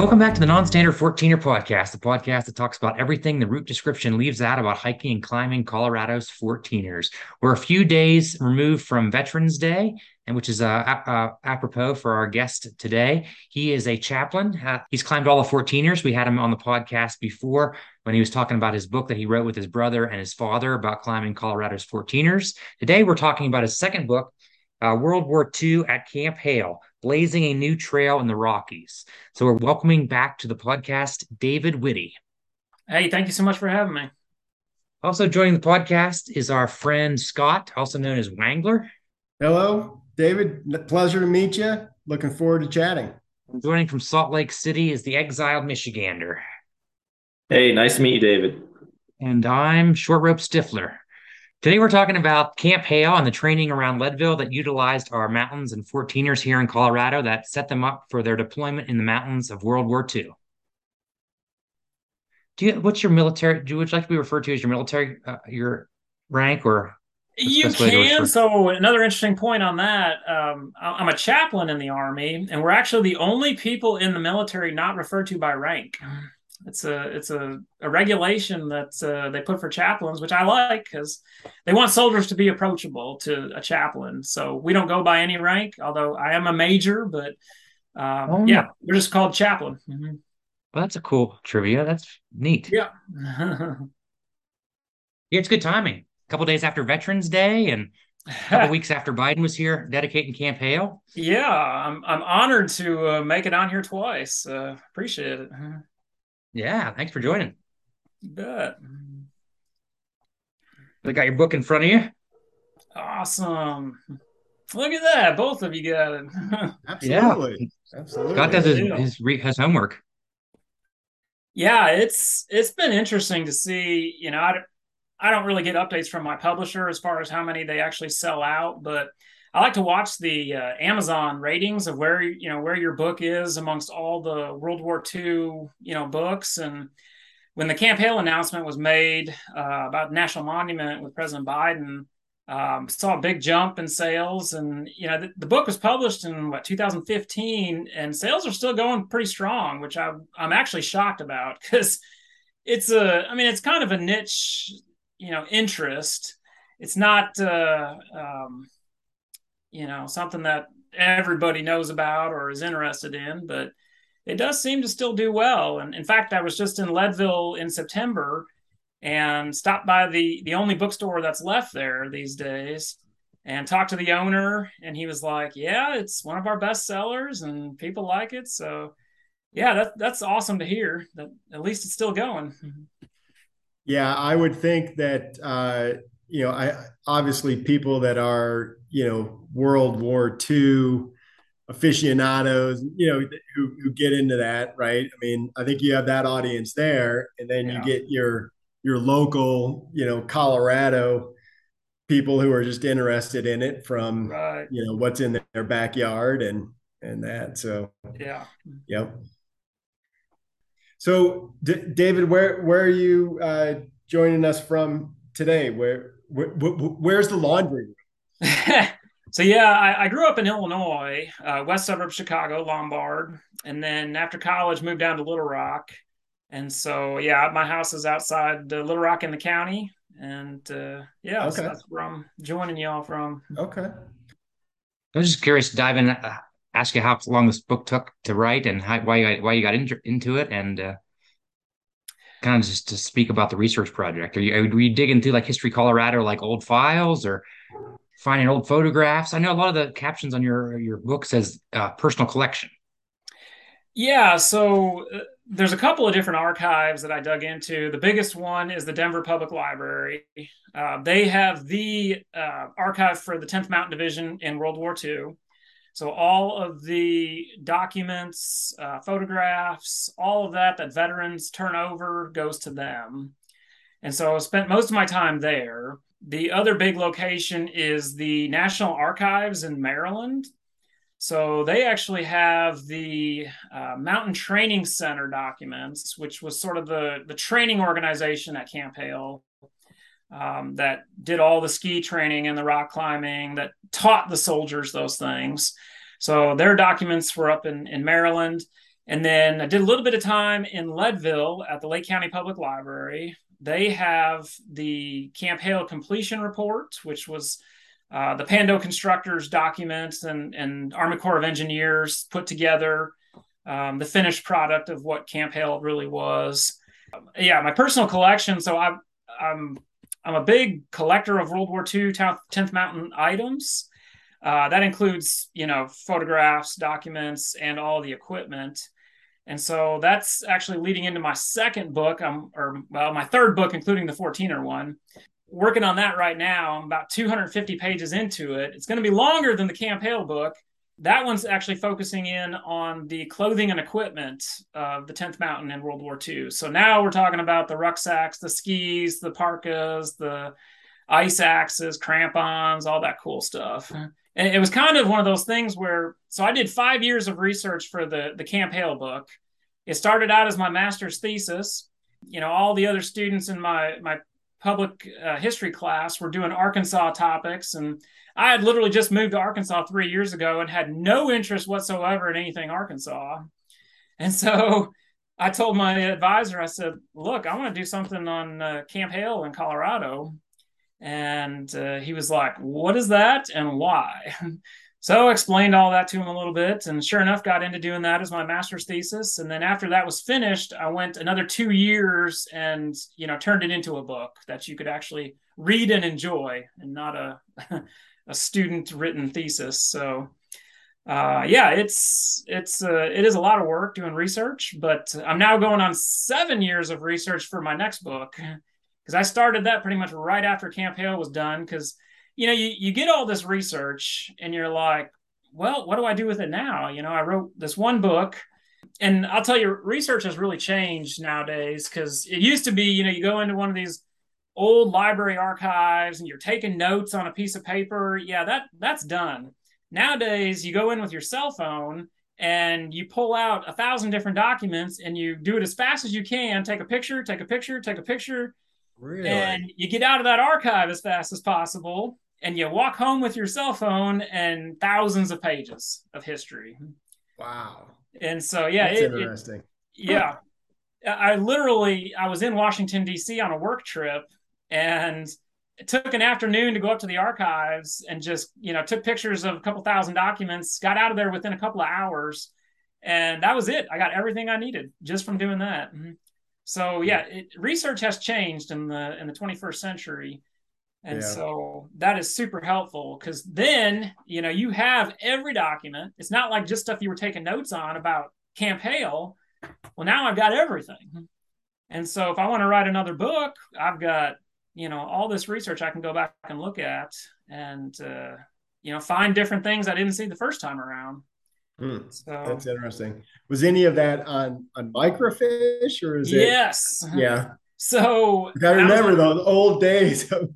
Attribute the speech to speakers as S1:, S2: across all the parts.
S1: Welcome back to the Non-Standard 14er podcast, the podcast that talks about everything the route description leaves out about hiking and climbing Colorado's 14ers. We're a few days removed from Veterans Day, and which is uh, uh, apropos for our guest today. He is a chaplain. Uh, he's climbed all the 14ers. We had him on the podcast before when he was talking about his book that he wrote with his brother and his father about climbing Colorado's 14ers. Today, we're talking about his second book, uh, World War II at Camp Hale, blazing a new trail in the Rockies. So we're welcoming back to the podcast David Witte.
S2: Hey, thank you so much for having me.
S1: Also joining the podcast is our friend Scott, also known as Wangler.
S3: Hello, David. Pleasure to meet you. Looking forward to chatting.
S1: And joining from Salt Lake City is the exiled Michigander.
S4: Hey, nice to meet you, David.
S1: And I'm Short Rope Stifler. Today, we're talking about Camp Hale and the training around Leadville that utilized our mountains and 14ers here in Colorado that set them up for their deployment in the mountains of World War II. Do you, what's your military? Do you, would you like to be referred to as your military, uh, your rank, or
S2: you can. So another interesting point on that. Um, I'm a chaplain in the army, and we're actually the only people in the military not referred to by rank. It's a it's a, a regulation that uh, they put for chaplains, which I like because they want soldiers to be approachable to a chaplain. So we don't go by any rank, although I am a major, but um, oh, yeah, we're just called chaplain. Mm-hmm.
S1: Well, that's a cool trivia. That's neat.
S2: Yeah.
S1: yeah, it's good timing. A couple days after Veterans Day and a couple weeks after Biden was here dedicating Camp Hale.
S2: Yeah, I'm I'm honored to uh, make it on here twice. Uh, appreciate it.
S1: Yeah, thanks for joining.
S2: You bet.
S1: I got your book in front of you.
S2: Awesome. Look at that. Both of you got it.
S3: Absolutely. Yeah. Absolutely.
S1: Scott does his, his, his homework.
S2: Yeah, it's it's been interesting to see. You know, I, I don't really get updates from my publisher as far as how many they actually sell out, but I like to watch the uh, Amazon ratings of where you know where your book is amongst all the World War II you know books. And when the Camp Hale announcement was made uh, about National Monument with President Biden, um, saw a big jump in sales. And you know the, the, book was published in what 2015, and sales are still going pretty strong, which I'm I'm actually shocked about because it's a I mean it's kind of a niche you know interest. It's not. Uh, um, you know something that everybody knows about or is interested in but it does seem to still do well. And in fact i was just in leadville in september and stopped by the the only bookstore that's left there these days and talked to the owner. And he was like yeah it's one of our best sellers and people like it. So yeah that, that's awesome to hear that at least it's still going.
S3: Yeah i would think that uh, you know i obviously people that are you know World War II aficionados, you know, who, who get into that, right? I mean, I think you have that audience there, and then yeah. you get your your local, you know, Colorado people who are just interested in it from right. you know what's in their backyard and and that. So
S2: yeah,
S3: yep. So D- David, where where are you uh, joining us from today? Where, where where's the laundry room?
S2: so yeah, I, I, grew up in Illinois, uh, west suburb Chicago, Lombard, and then after college moved down to Little Rock. And so yeah, my house is outside Little Rock in the county, and uh, yeah, okay. so that's where I'm joining y'all from.
S3: Okay.
S1: I was just curious to dive in, uh, ask you how long this book took to write, and how, why you got, why you got into, into it, and uh, kind of just to speak about the research project. Are you were you digging through like History Colorado, like old files, or finding old photographs. I know a lot of the captions on your your book says uh, personal collection.
S2: Yeah, so uh, there's a couple of different archives that I dug into. The biggest one is the Denver Public Library. Uh, they have the uh, archive for the 10th Mountain Division in World War II. So all of the documents, uh, photographs, all of that that veterans turn over goes to them. And so I spent most of my time there. The other big location is the National Archives in Maryland. So they actually have the uh, Mountain Training Center documents, which was sort of the, the training organization at Camp Hale um, that did all the ski training and the rock climbing, that taught the soldiers those things. So their documents were up in, in Maryland. And then I did a little bit of time in Leadville at the Lake County Public Library. They have the Camp Hale completion report, which was uh, the Pando constructors' documents and, and Army Corps of Engineers put together um, the finished product of what Camp Hale really was. Um, yeah, my personal collection. So I, I'm I'm a big collector of World War II 10th Mountain items. Uh, that includes, you know, photographs, documents, and all the equipment. And so that's actually leading into my second book, um, or well, my third book, including the 14er one. Working on that right now. I'm about 250 pages into it. It's going to be longer than the Camp Hale book. That one's actually focusing in on the clothing and equipment of the 10th Mountain in World War II. So now we're talking about the rucksacks, the skis, the parkas, the ice axes, crampons, all that cool stuff. And it was kind of one of those things where, so I did five years of research for the, the Camp Hale book. It started out as my master's thesis. You know, all the other students in my, my public uh, history class were doing Arkansas topics. And I had literally just moved to Arkansas three years ago and had no interest whatsoever in anything Arkansas. And so I told my advisor, I said, look, I want to do something on uh, Camp Hale in Colorado. And uh, he was like, What is that and why? so I explained all that to him a little bit. And sure enough, got into doing that as my master's thesis. And then after that was finished, I went another two years and, you know, turned it into a book that you could actually read and enjoy and not a, a student written thesis. So, uh, yeah, it's it's uh, it is a lot of work doing research, but I'm now going on seven years of research for my next book, because I started that pretty much right after Camp Hale was done. Because you know, you you get all this research and you're like, well, what do I do with it now? You know, I wrote this one book, and I'll tell you, research has really changed nowadays. Because it used to be, you know, you go into one of these old library archives and you're taking notes on a piece of paper. Yeah, that that's done. Nowadays, you go in with your cell phone and you pull out a thousand different documents and you do it as fast as you can. Take a picture, take a picture, take a picture, Really? And you get out of that archive as fast as possible and you walk home with your cell phone and thousands of pages of history.
S3: Wow.
S2: And so, yeah,
S3: That's it, interesting. It,
S2: yeah. I literally, I was in Washington, D.C. on a work trip and it took an afternoon to go up to the archives and just, you know, took pictures of a couple thousand documents, got out of there within a couple of hours. And that was it. I got everything I needed just from doing that. Mm-hmm. So yeah, it, research has changed in the in the 21st century, and yeah. so that is super helpful because then you know you have every document. It's not like just stuff you were taking notes on about Camp Hale. Well, now I've got everything, and so if I want to write another book, I've got you know all this research I can go back and look at and uh, you know find different things I didn't see the first time around.
S3: Mm, so that's interesting. Was any of that on on microfiche or is
S2: it? Yes.
S3: Yeah.
S2: So
S3: I remember those old days. I'm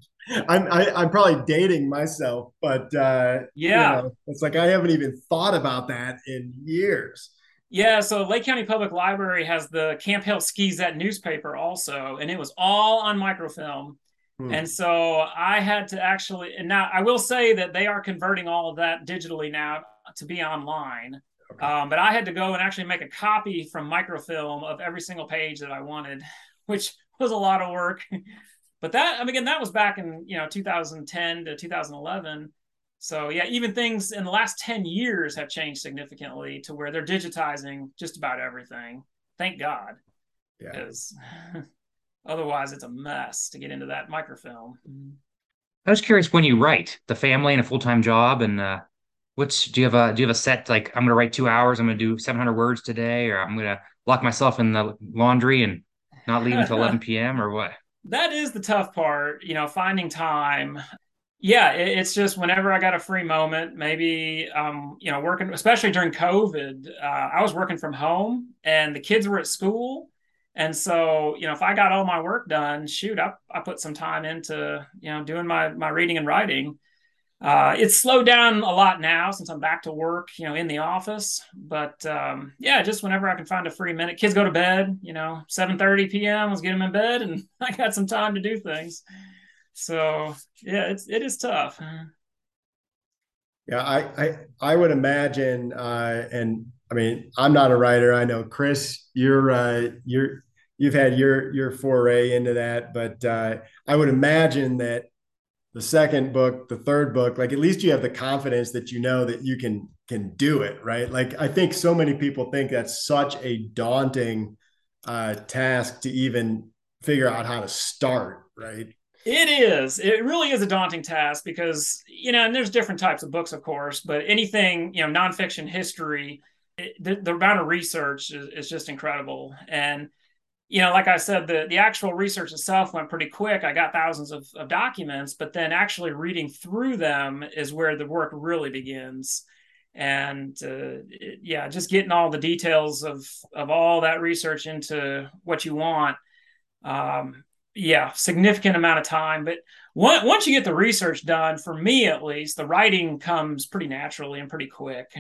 S3: I, am i am probably dating myself, but uh,
S2: yeah,
S3: you know, it's like I haven't even thought about that in years.
S2: Yeah, so Lake County Public Library has the Camp Hale Ski-Zette newspaper also, and it was all on microfilm. Hmm. And so I had to actually, and now I will say that they are converting all of that digitally now to be online. Okay. Um, but I had to go and actually make a copy from microfilm of every single page that I wanted, which was a lot of work. but that, I mean, again, that was back in you know 2010 to 2011. So yeah, even things in the last 10 years have changed significantly to where they're digitizing just about everything. Thank God. Yeah. Because otherwise it's a mess to get into that microfilm.
S1: I was curious when you write the family and a full-time job and uh, what's do you have a do you have a set like I'm gonna write two hours, I'm gonna do 700 words today, or I'm gonna lock myself in the laundry and not leave until 11 p.m. or what?
S2: That is the tough part, you know, finding time. Yeah, it, it's just whenever I got a free moment, maybe um, you know, working, especially during COVID, uh, I was working from home and the kids were at school. And so, you know, if I got all my work done, shoot, I, I put some time into, you know, doing my my reading and writing uh, it's slowed down a lot now since I'm back to work, you know, in the office. But um, yeah, just whenever I can find a free minute, kids go to bed, you know, 7:30 p.m. Let's get them in bed, and I got some time to do things. So yeah, it's it is tough.
S3: Yeah, I I I would imagine, uh, and I mean, I'm not a writer. I know Chris, you're uh, you're you've had your your foray into that, but uh, I would imagine that the second book, the third book, like at least you have the confidence that you know that you can can do it, right? Like I think so many people think that's such a daunting uh, task to even figure out how to start, right?
S2: It is. It really is a daunting task because you know, and there's different types of books, of course, but anything you know, nonfiction history, it, the, the amount of research is, is just incredible, and you know, like I said, the the actual research itself went pretty quick. I got thousands of, of documents, but then actually reading through them is where the work really begins. And uh, it, yeah, just getting all the details of of all that research into what you want. Um, yeah, significant amount of time. But one, once you get the research done, for me at least, the writing comes pretty naturally and pretty quick.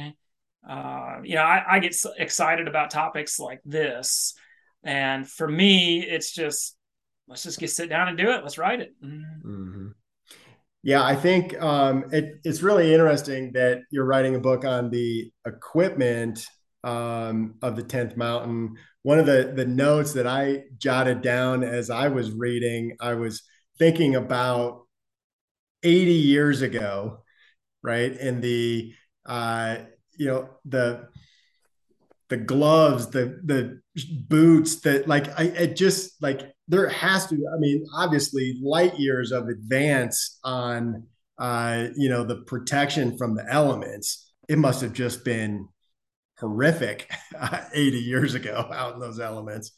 S2: Uh, you know, I, I get excited about topics like this and for me, it's just let's just get sit down and do it. Let's write it. Mm-hmm.
S3: mm-hmm. Yeah, I think um, it, it's really interesting that you're writing a book on the equipment um, of the 10th mountain. One of the, the notes that I jotted down as I was reading, I was thinking about 80 years ago, right? And the, uh, you know, the, the gloves, the the boots, that like I it just like there has to. I mean, obviously, light years of advance on uh, you know the protection from the elements. It must have just been horrific uh, 80 years ago out in those elements.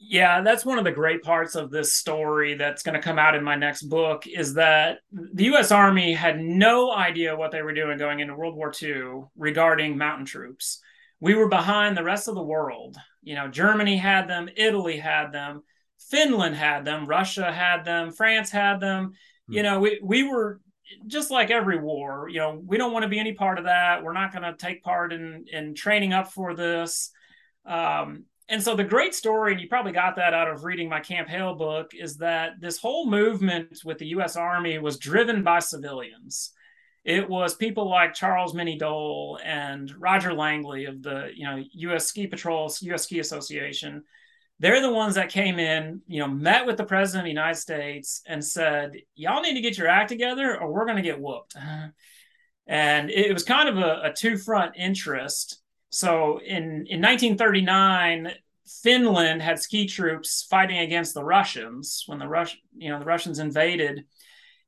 S2: Yeah, that's one of the great parts of this story that's going to come out in my next book is that the US Army had no idea what they were doing going into World War II regarding mountain troops we were behind the rest of the world. You know, Germany had them, Italy had them, Finland had them, Russia had them, France had them. Mm-hmm. You know, we we were just like every war. You know, we don't want to be any part of that. We're not going to take part in in training up for this. Um, and so the great story, and you probably got that out of reading my Camp Hale book, is that this whole movement with the U.S. Army was driven by civilians it was people like Charles Minnie Dole and Roger Langley of the you know U.S. Ski Patrol, U.S. Ski Association. They're the ones that came in, you know, met with the president of the United States and said, "Y'all need to get your act together, or we're going to get whooped." Uh-huh. And it was kind of a, a two-front interest. So in in 1939, Finland had ski troops fighting against the Russians when the Rush, you know, the Russians invaded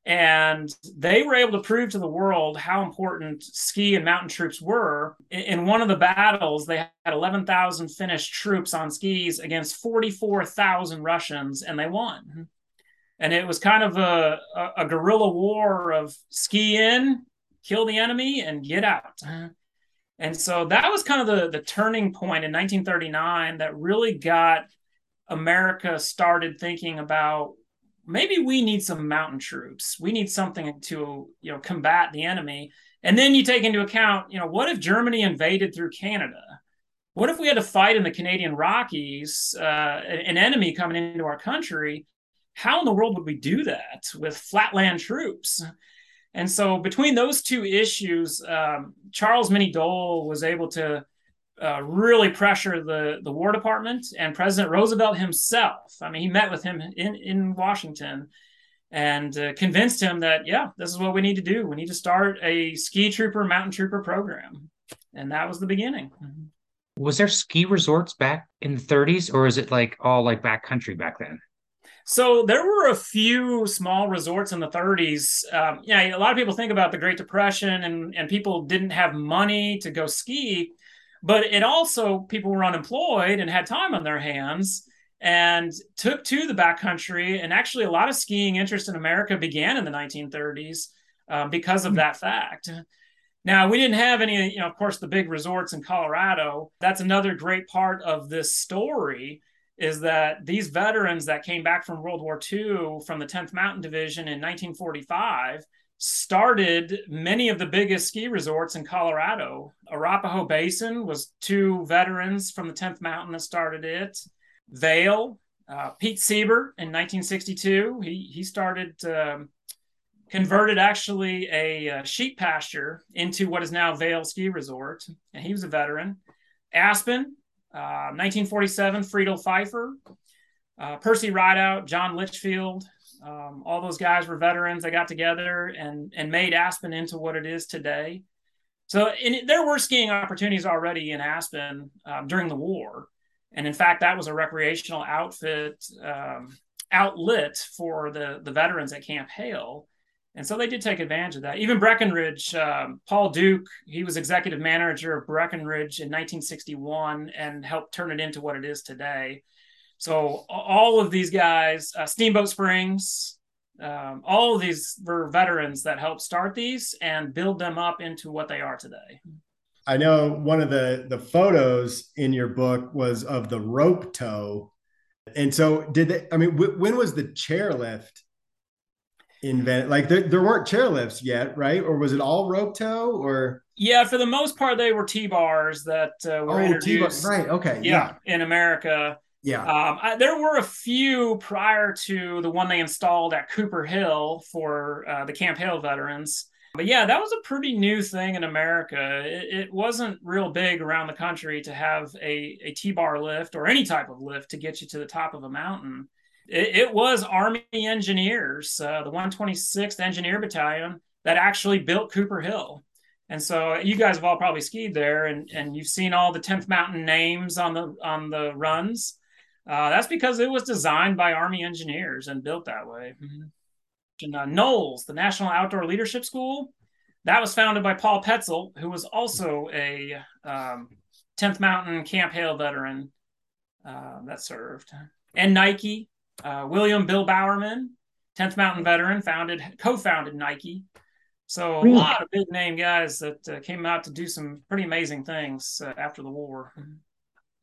S2: and they were able to prove to the world how important ski and mountain troops were. In one of the battles, they had 11,000 Finnish troops on skis against 44,000 Russians, and they won. And it was kind of a, a, a guerrilla war of ski in, kill the enemy, and get out. And so that was kind of the, the turning point in 1939 that really got America started thinking about maybe we need some mountain troops. We need something to, you know, combat the enemy. And then you take into account, you know, what if Germany invaded through Canada? What if we had to fight in the Canadian Rockies, uh, an enemy coming into our country? How in the world would we do that with flatland troops? And so, between those two issues, um, Charles Minnie Dole was able to uh, really pressure the the War Department and President Roosevelt himself. I mean, he met with him in in Washington and uh, convinced him that yeah, this is what we need to do. We need to start a ski trooper, mountain trooper program, and that was the beginning.
S1: Was there ski resorts back in the 30s, or is it like all like backcountry back then?
S2: So there were a few small resorts in the 30s. Um, yeah, a lot of people think about the Great Depression, and and people didn't have money to go ski but it also people were unemployed and had time on their hands and took to the backcountry. And actually, a lot of skiing interest in America began in the 1930s um, because of hmm. that fact. Now, we didn't have any, you know, of course, the big resorts in Colorado. That's another great part of this story is that these veterans that came back from World War II from the 10th Mountain Division in 1945 started many of the biggest ski resorts in Colorado. Arapahoe Basin was two veterans from the 10th Mountain that started it. Vail, uh, Pete Seibert in 1962, he, he started, um, converted actually a, a, sheep pasture into what is now Vail Ski Resort, and he was a veteran. Aspen, uh, 1947, Friedel Pfeiffer, uh, Percy Rideout, John Litchfield. Um, all those guys were veterans. They got together and and made Aspen into what it is today. So in, there were skiing opportunities already in Aspen um, during the war, and in fact, that was a recreational outfit um, outlet for the the veterans at Camp Hale. And so they did take advantage of that. Even Breckenridge, um, Paul Duke, he was executive manager of Breckenridge in 1961 and helped turn it into what it is today. So all of these guys, uh, Steamboat Springs, um, all of these were veterans that helped start these and build them up into what they are today.
S3: I know one of the the photos in your book was of the rope tow, and so did they? I mean, w- when was the chairlift invented? Like there, there weren't chairlifts yet, right? Or was it all rope tow? Or
S2: yeah, for the most part, they were T bars that uh, were oh, introduced.
S3: T-bar. Right. Okay.
S2: Yeah, yeah, in America.
S3: Yeah.
S2: Um, I, there were a few prior to the one they installed at Cooper Hill for uh, the Camp Hale veterans. But yeah, that was a pretty new thing in America. It, it wasn't real big around the country to have a, a T bar lift or any type of lift to get you to the top of a mountain. It, it was Army engineers, uh, the 126th Engineer Battalion, that actually built Cooper Hill. And so you guys have all probably skied there, and, and you've seen all the 10th Mountain names on the on the runs. Uh, that's because it was designed by Army engineers and built that way. Mm-hmm. And, uh, NOLS, the National Outdoor Leadership School, that was founded by Paul Petzoldt, who was also a um, 10th Mountain Camp Hale veteran uh, that served. And Nike, uh, William Bill Bowerman, 10th Mountain veteran, founded co-founded Nike. So a lot of big name guys that uh, came out to do some pretty amazing things uh, after the war.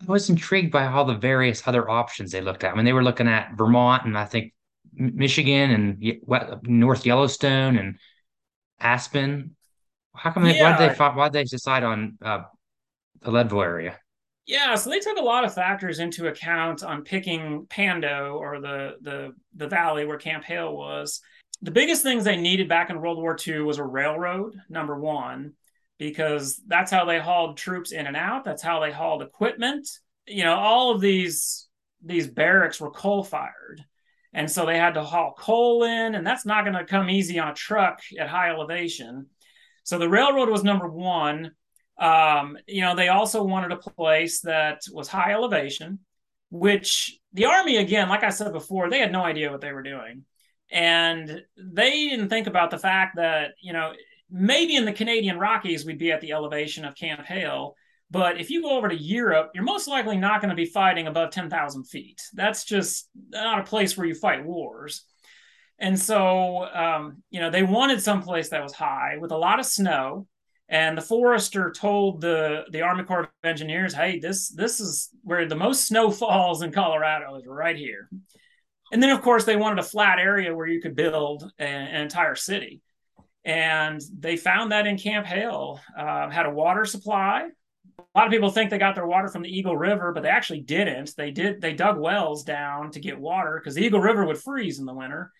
S1: I was intrigued by all the various other options they looked at. I mean, they were looking at Vermont and I think Michigan and North Yellowstone and Aspen. How come? They, yeah. Why did they? Why did they decide on uh, the Leadville area?
S2: Yeah, so they took a lot of factors into account on picking Pando or the the the valley where Camp Hale was. The biggest things they needed back in World War II was a railroad, number one, because that's how they hauled troops in and out. That's how they hauled equipment. You know, all of these these barracks were coal fired. And so they had to haul coal in, and that's not going to come easy on a truck at high elevation. So the railroad was number one. Um, you know, they also wanted a place that was high elevation, which the Army, again, like I said before, they had no idea what they were doing. And they didn't think about the fact that, you know, maybe in the Canadian Rockies, we'd be at the elevation of Camp Hale. But if you go over to Europe, you're most likely not going to be fighting above 10,000 feet. That's just not a place where you fight wars. And so, um, you know, they wanted someplace that was high with a lot of snow. And the forester told the, the Army Corps of Engineers, hey, this, this is where the most snow falls in Colorado is right here. And then, of course, they wanted a flat area where you could build an entire city. And they found that in Camp Hale, uh, had a water supply. A lot of people think they got their water from the Eagle River, but they actually didn't. They did. They dug wells down to get water because the Eagle River would freeze in the winter,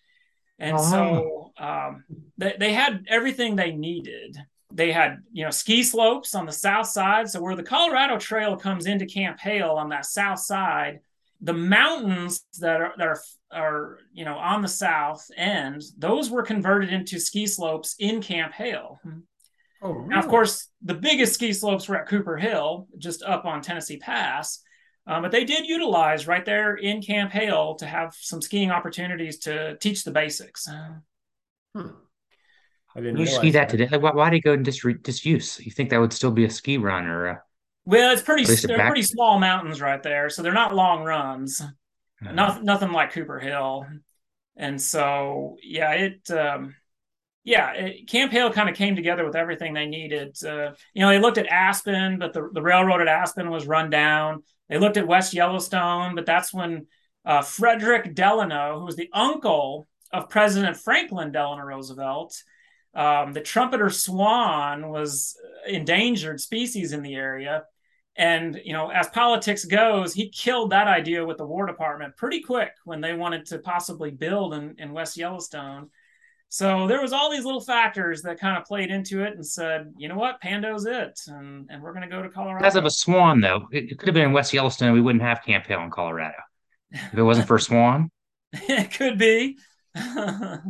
S2: and oh. so um, they, they had everything they needed. They had you know ski slopes on the south side, so where the Colorado Trail comes into Camp Hale on that south side, the mountains that are that are are you know on the south end those were converted into ski slopes in camp hale oh, really? now of course the biggest ski slopes were at cooper hill just up on tennessee pass um, but they did utilize right there in camp hale to have some skiing opportunities to teach the basics
S1: hmm. I didn't you ski that, that today. Why, why did he go in dis- disuse? You think that would still be a ski run or? A...
S2: Well, it's pretty. They're back... pretty small mountains right there, so they're not long runs. Mm-hmm. Nothing, nothing like Cooper Hill, and so yeah, it. Um, yeah, it, Camp Hale kind of came together with everything they needed. Uh, you know, they looked at Aspen, but the, the railroad at Aspen was run down. They looked at West Yellowstone, but that's when uh, Frederick Delano, who was the uncle of President Franklin Delano Roosevelt, um, the trumpeter swan was endangered species in the area. And you know, as politics goes, he killed that idea with the War Department pretty quick when they wanted to possibly build in, in West Yellowstone. So there was all these little factors that kind of played into it and said, you know what, Pando's it, and and we're going to go to Colorado.
S1: As of a swan, though, it, it could have been in West Yellowstone. We wouldn't have Camp Hale in Colorado if it wasn't for swan.
S2: it could be.
S3: yeah,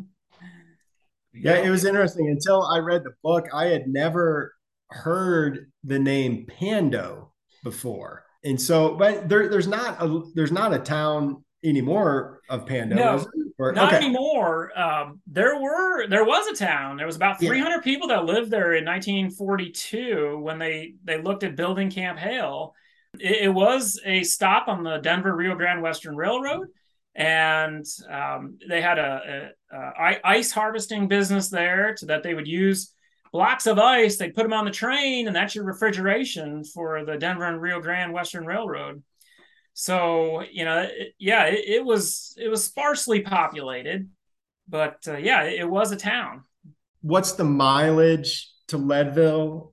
S3: it was interesting until I read the book. I had never heard the name Pando before, and so, but there, there's not a there's not a town anymore of Pando.
S2: No, or, not okay. anymore. Um, there were there was a town. There was about 300 yeah. people that lived there in 1942 when they they looked at building Camp Hale. It, it was a stop on the Denver Rio Grande Western Railroad, and um, they had a, a, a, ice harvesting business there so that they would use blocks of ice. They'd put them on the train, and that's your refrigeration for the Denver and Rio Grande Western Railroad. So you know, it, yeah, it, it, was it was sparsely populated, but uh, yeah, it, it was a town.
S3: What's the mileage to Leadville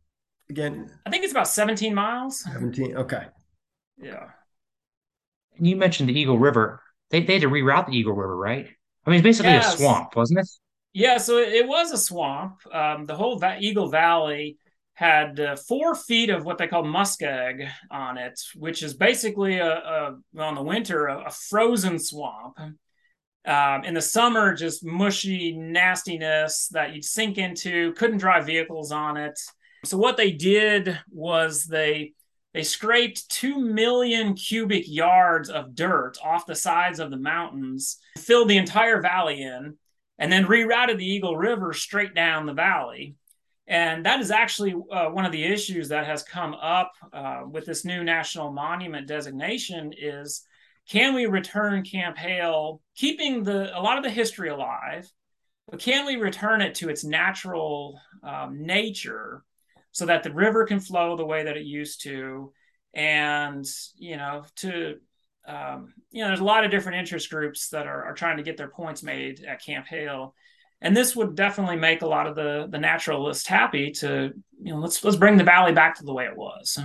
S3: again?
S2: I think it's about 17 miles.
S3: 17. Okay.
S2: Yeah.
S1: You mentioned the Eagle River. They, they had to reroute the Eagle River, right? I mean, it's basically yes. a swamp, wasn't it?
S2: Yeah, so it, was a swamp. Um, the whole Va- Eagle Valley had uh, four feet of what they call muskeg on it, which is basically a, a well, in the winter a, a frozen swamp. Um, in the summer, just mushy nastiness that you'd sink into. Couldn't drive vehicles on it. So what they did was they they scraped two million cubic yards of dirt off the sides of the mountains, filled the entire valley in, and then rerouted the Eagle River straight down the valley. And that is actually uh, one of the issues that has come up uh, with this new national monument designation is can we return Camp Hale, keeping the a lot of the history alive, but can we return it to its natural um, nature so that the river can flow the way that it used to, and you know to um, you know there's a lot of different interest groups that are, are trying to get their points made at Camp Hale. And this would definitely make a lot of the the naturalists happy to you know let's let's bring the valley back to the way it was.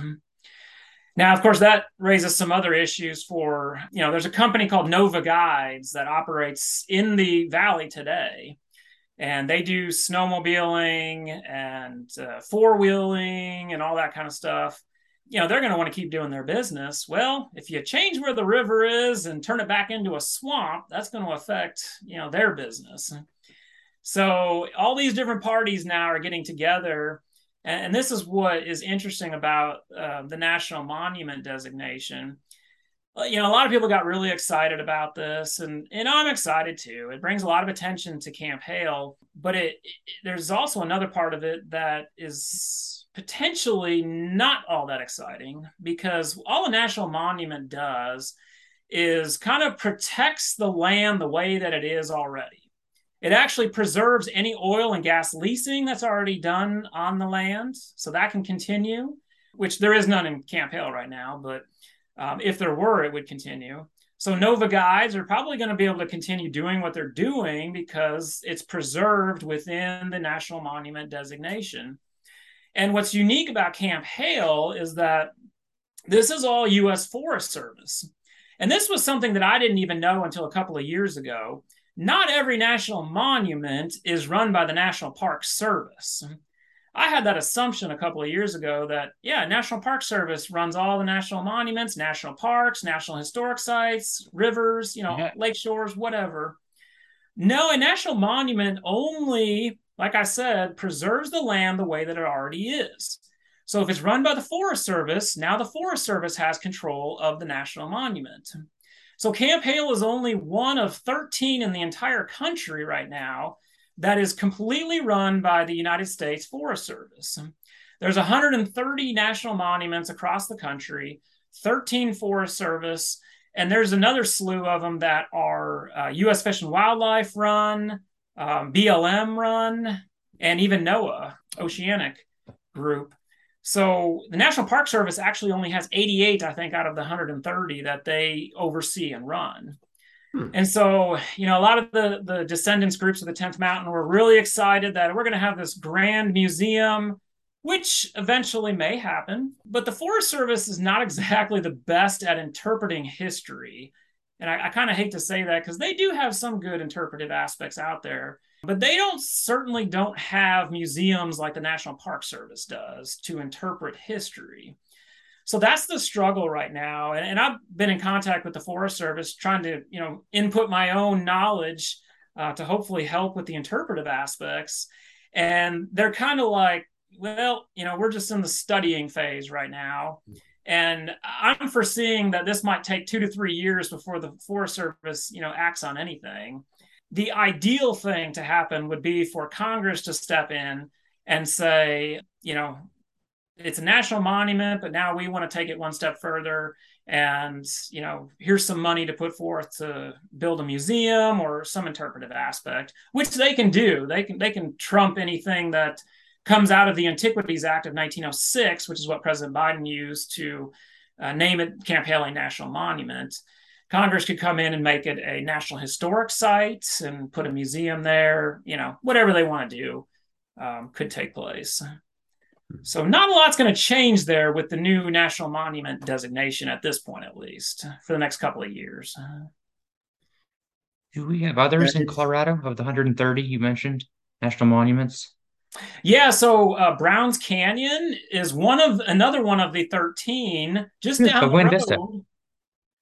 S2: Now of course that raises some other issues for you know there's a company called nova guides that operates in the valley today. And they do snowmobiling and uh, four-wheeling and all that kind of stuff you know they're going to want to keep doing their business well if you change where the river is and turn it back into a swamp that's going to affect you know their business so all these different parties now are getting together. And, this is what is interesting about uh, the national monument designation. Uh, you know, a lot of people got really excited about this, and, and I'm excited too. It brings a lot of attention to Camp Hale, but it, it there's also another part of it that is potentially not all that exciting because all a national monument does is kind of protects the land the way that it is already. It actually preserves any oil and gas leasing that's already done on the land, so that can continue, which there is none in Camp Hale right now, but um, if there were, it would continue. So Nova Guides are probably going to be able to continue doing what they're doing because it's preserved within the National Monument designation. And what's unique about Camp Hale is that this is all U.S. Forest Service. And this was something that I didn't even know until a couple of years ago not every national monument is run by the National Park Service. I had that assumption a couple of years ago that, yeah, National Park Service runs all the national monuments, national parks, national historic sites, rivers, you know, yeah. lake shores, whatever. No, a national monument only, like I said, preserves the land the way that it already is. So if it's run by the Forest Service, now the Forest Service has control of the national monument. So Camp Hale is only one of 13 in the entire country right now that is completely run by the United States Forest Service. There's 130 national monuments across the country, 13 Forest Service, and there's another slew of them that are uh, U.S. Fish and Wildlife run, um, BLM run, and even NOAA Oceanic Group. So the National Park Service actually only has 88, I think, out of the 130 that they oversee and run. Hmm. And so, you know, a lot of the the descendants groups of the 10th Mountain were really excited that we're going to have this grand museum, which eventually may happen. But the Forest Service is not exactly the best at interpreting history. And I, I kind of hate to say that because they do have some good interpretive aspects out there. but they don't certainly don't have museums like the National Park Service does to interpret history. So that's the struggle right now. And, and I've been in contact with the Forest Service trying to, you know, input my own knowledge uh, to hopefully help with the interpretive aspects. And they're kind of like, well, you know, we're just in the studying phase right now. And I'm foreseeing that this might take two to three years before the Forest Service, you know, acts on anything. The ideal thing to happen would be for Congress to step in and say, you know, it's a national monument, but now we want to take it one step further. And, you know, here's some money to put forth to build a museum or some interpretive aspect, which they can do. They can they can trump anything that comes out of the Antiquities Act of 1906, which is what President Biden used to uh, name it Camp Hale a national monument. Congress could come in and make it a national historic site and put a museum there. You know, whatever they want to do um, could take place. So, not a lot's going to change there with the new national monument designation at this point, at least for the next couple of years.
S1: Do we have others in Colorado of the 130 you mentioned national monuments?
S2: Yeah, so uh, Browns Canyon is one of another one of the 13 just hmm, down the road. Vista.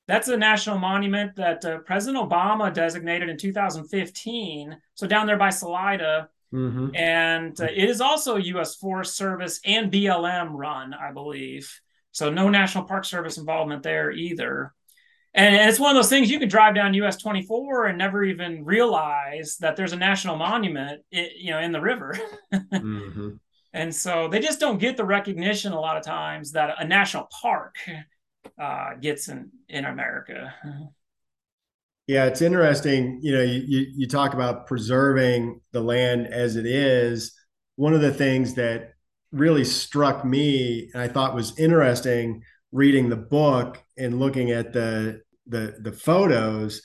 S2: That's a national monument that uh, President Obama designated in 2015. So down there by Salida. Mm-hmm. And uh, it is also U.S. Forest Service and BLM run, I believe. So no National Park Service involvement there either and it's one of those things you could drive down US 24 and never even realize that there's a national monument, you know, in the river. mm-hmm. And so they just don't get the recognition a lot of times that a national park uh, gets in in America.
S3: Yeah, it's interesting. You know, you, you, you talk about preserving the land as it is. One of the things that really struck me and I thought was interesting reading the book and looking at the the the photos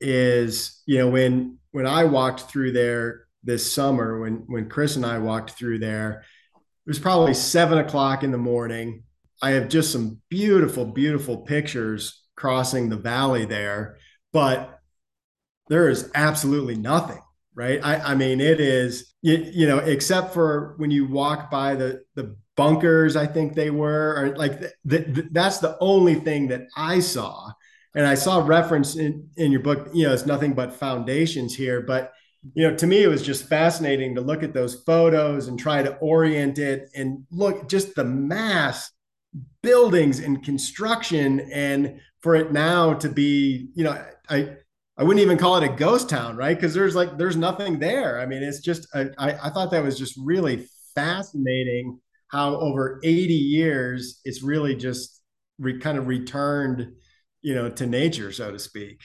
S3: is you know when when I walked through there this summer when when Chris and I walked through there it was probably seven o'clock in the morning. I have just some beautiful beautiful pictures crossing the valley there but there is absolutely nothing right? I, I mean it is you, you know except for when you walk by the the bunkers i think they were or like th- th- that's the only thing that i saw and i saw reference in, in your book you know it's nothing but foundations here but you know to me it was just fascinating to look at those photos and try to orient it and look just the mass buildings and construction and for it now to be you know i I wouldn't even call it a ghost town, right? Because there's like there's nothing there. I mean, it's just I, I thought that was just really fascinating how over 80 years it's really just re, kind of returned you know to nature so to speak.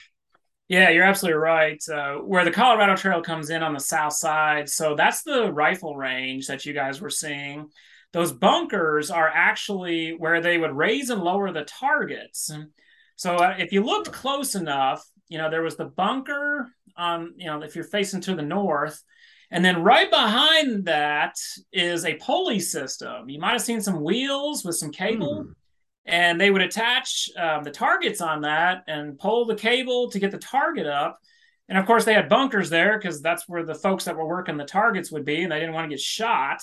S2: Yeah you're absolutely right. Uh, where the colorado trail comes in on the south side so that's the rifle range that you guys were seeing. Those bunkers are actually where they would raise and lower the targets. So uh, if you looked close enough you know there was the bunker on you know if you're facing to the north and then right behind that is a pulley system. You might have seen some wheels with some cable, hmm. And they would attach um, the targets on that and pull the cable to get the target up. And of course, they had bunkers there because that's where the folks that were working the targets would be, and they didn't want to get shot.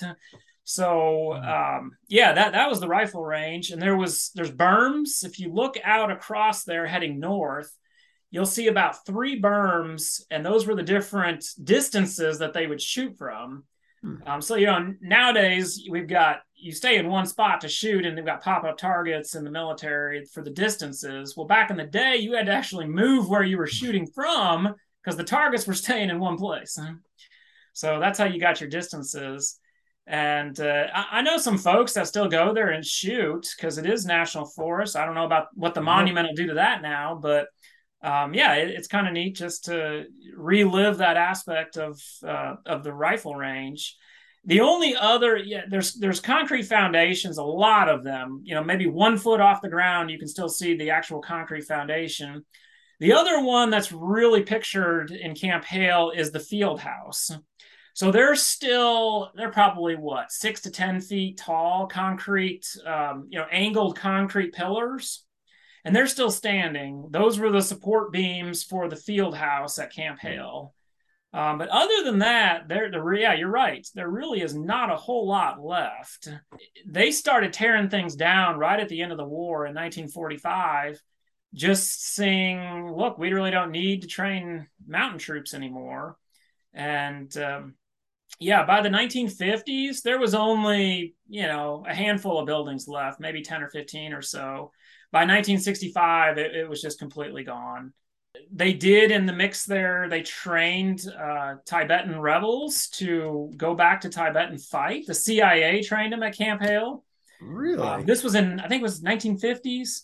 S2: So hmm. um, yeah, that that was the rifle range, and there was there's berms. If you look out across there heading north, you'll see about three berms, and those were the different distances that they would shoot from. Hmm. Um, so you know nowadays we've got you stay in one spot to shoot, and they've got pop up targets in the military for the distances. Well, back in the day, you had to actually move where you were shooting from because the targets were staying in one place. So that's how you got your distances. And uh, I, I, know some folks that still go there and shoot because it is national forest. I don't know about what the monument will do to that now, but um, yeah, it, it's kind of neat just to relive that aspect of uh, of the rifle range. The only other, yeah, there's there's concrete foundations, a lot of them. You know, maybe one foot off the ground, you can still see the actual concrete foundation. The other one that's really pictured in Camp Hale is the field house. So they're still they're probably what six to ten feet tall, concrete, um, you know, angled concrete pillars and they're still standing. Those were the support beams for the field house at Camp Hale. Um, but other than that, there, the yeah, you're right. There really is not a whole lot left. They started tearing things down right at the end of the war in 1945, just saying, "Look, we really don't need to train mountain troops anymore." And um, yeah, by the 1950s, there was only you know a handful of buildings left, maybe 10 or 15 or so. By 1965, it, it was just completely gone they did in the mix there they trained uh, tibetan rebels to go back to tibet and fight. The cia trained them at camp hale.
S3: Really? Uh,
S2: this was in i think it was 1950s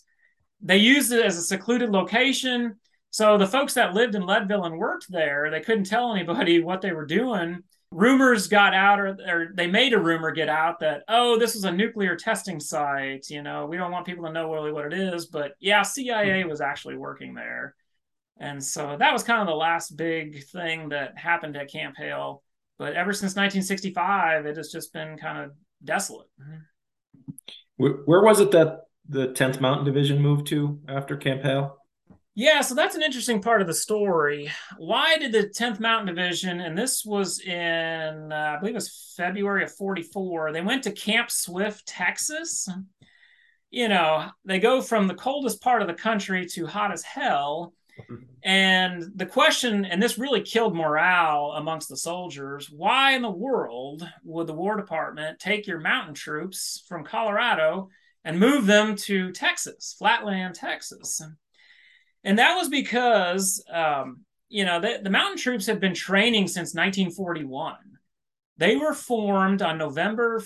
S2: they used it as a secluded location. So the folks that lived in leadville and worked there they couldn't tell anybody what they were doing. Rumors got out or, or they made a rumor get out that oh this is a nuclear testing site you know we don't want people to know really what it is but yeah cia was actually working there and so that was kind of the last big thing that happened at Camp Hale. But ever since 1965, it has just been kind of desolate.
S4: Where, where was it that the 10th Mountain Division moved to after Camp Hale?
S2: Yeah, so that's an interesting part of the story. Why did the 10th Mountain Division, and this was in, uh, I believe it was February of 44, they went to Camp Swift, Texas. You know, they go from the coldest part of the country to hot as hell and the question, and this really killed morale amongst the soldiers why in the world would the War Department take your mountain troops from Colorado and move them to Texas, Flatland, Texas? And that was because, um, you know, the, the mountain troops had been training since 1941. They were formed on November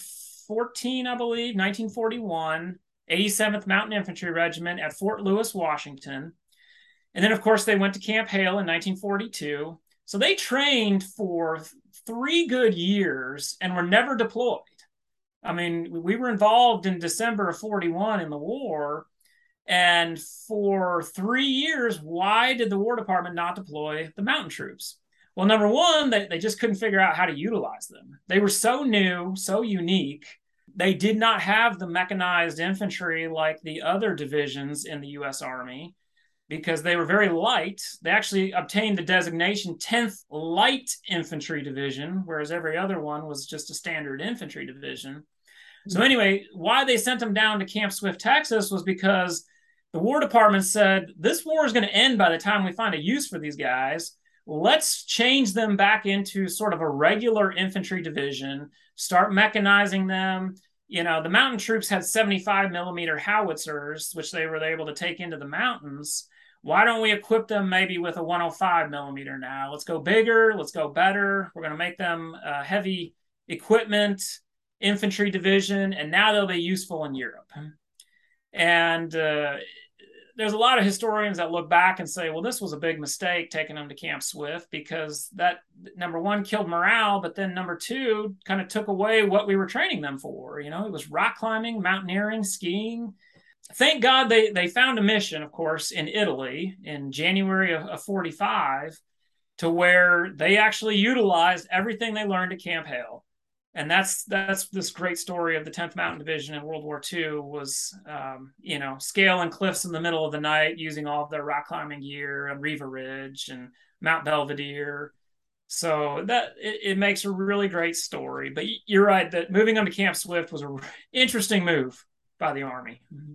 S2: 14, I believe, 1941, 87th Mountain Infantry Regiment at Fort Lewis, Washington. And then, of course, they went to Camp Hale in 1942. So they trained for three good years and were never deployed. I mean, we were involved in December of 41 in the war. And for three years, why did the War Department not deploy the mountain troops? Well, number one, they, they just couldn't figure out how to utilize them. They were so new, so unique. They did not have the mechanized infantry like the other divisions in the U.S. Army because they were very light. They actually obtained the designation 10th Light Infantry Division, whereas every other one was just a standard infantry division. So, hmm. anyway, why they sent them down to Camp Swift, Texas was because the War Department said this war is going to end by the time we find a use for these guys. Let's change them back into sort of a regular infantry division, start mechanizing them. You know, the mountain troops had 75 millimeter howitzers, which they were able to take into the mountains why don't we equip them maybe with a 105 millimeter now? Let's go bigger. Let's go better. We're going to make them uh, heavy equipment, infantry division, and now they'll be useful in Europe. And uh, there's a lot of historians that look back and say, well, this was a big mistake taking them to Camp Swift because that number one killed morale, but then number two kind of took away what we were training them for. You know, it was rock climbing, mountaineering, skiing thank God they they found a mission, of course, in Italy in January of, of 45 to where they actually utilized everything they learned at Camp Hale. And that's that's this great story of the 10th Mountain Division in World War II was, um, you know, scaling cliffs in the middle of the night using all of their rock climbing gear and Riva Ridge and Mount Belvedere. So that it, it, makes a really great story. But you're right that moving on to Camp Swift was an interesting move by the Army. Mm-hmm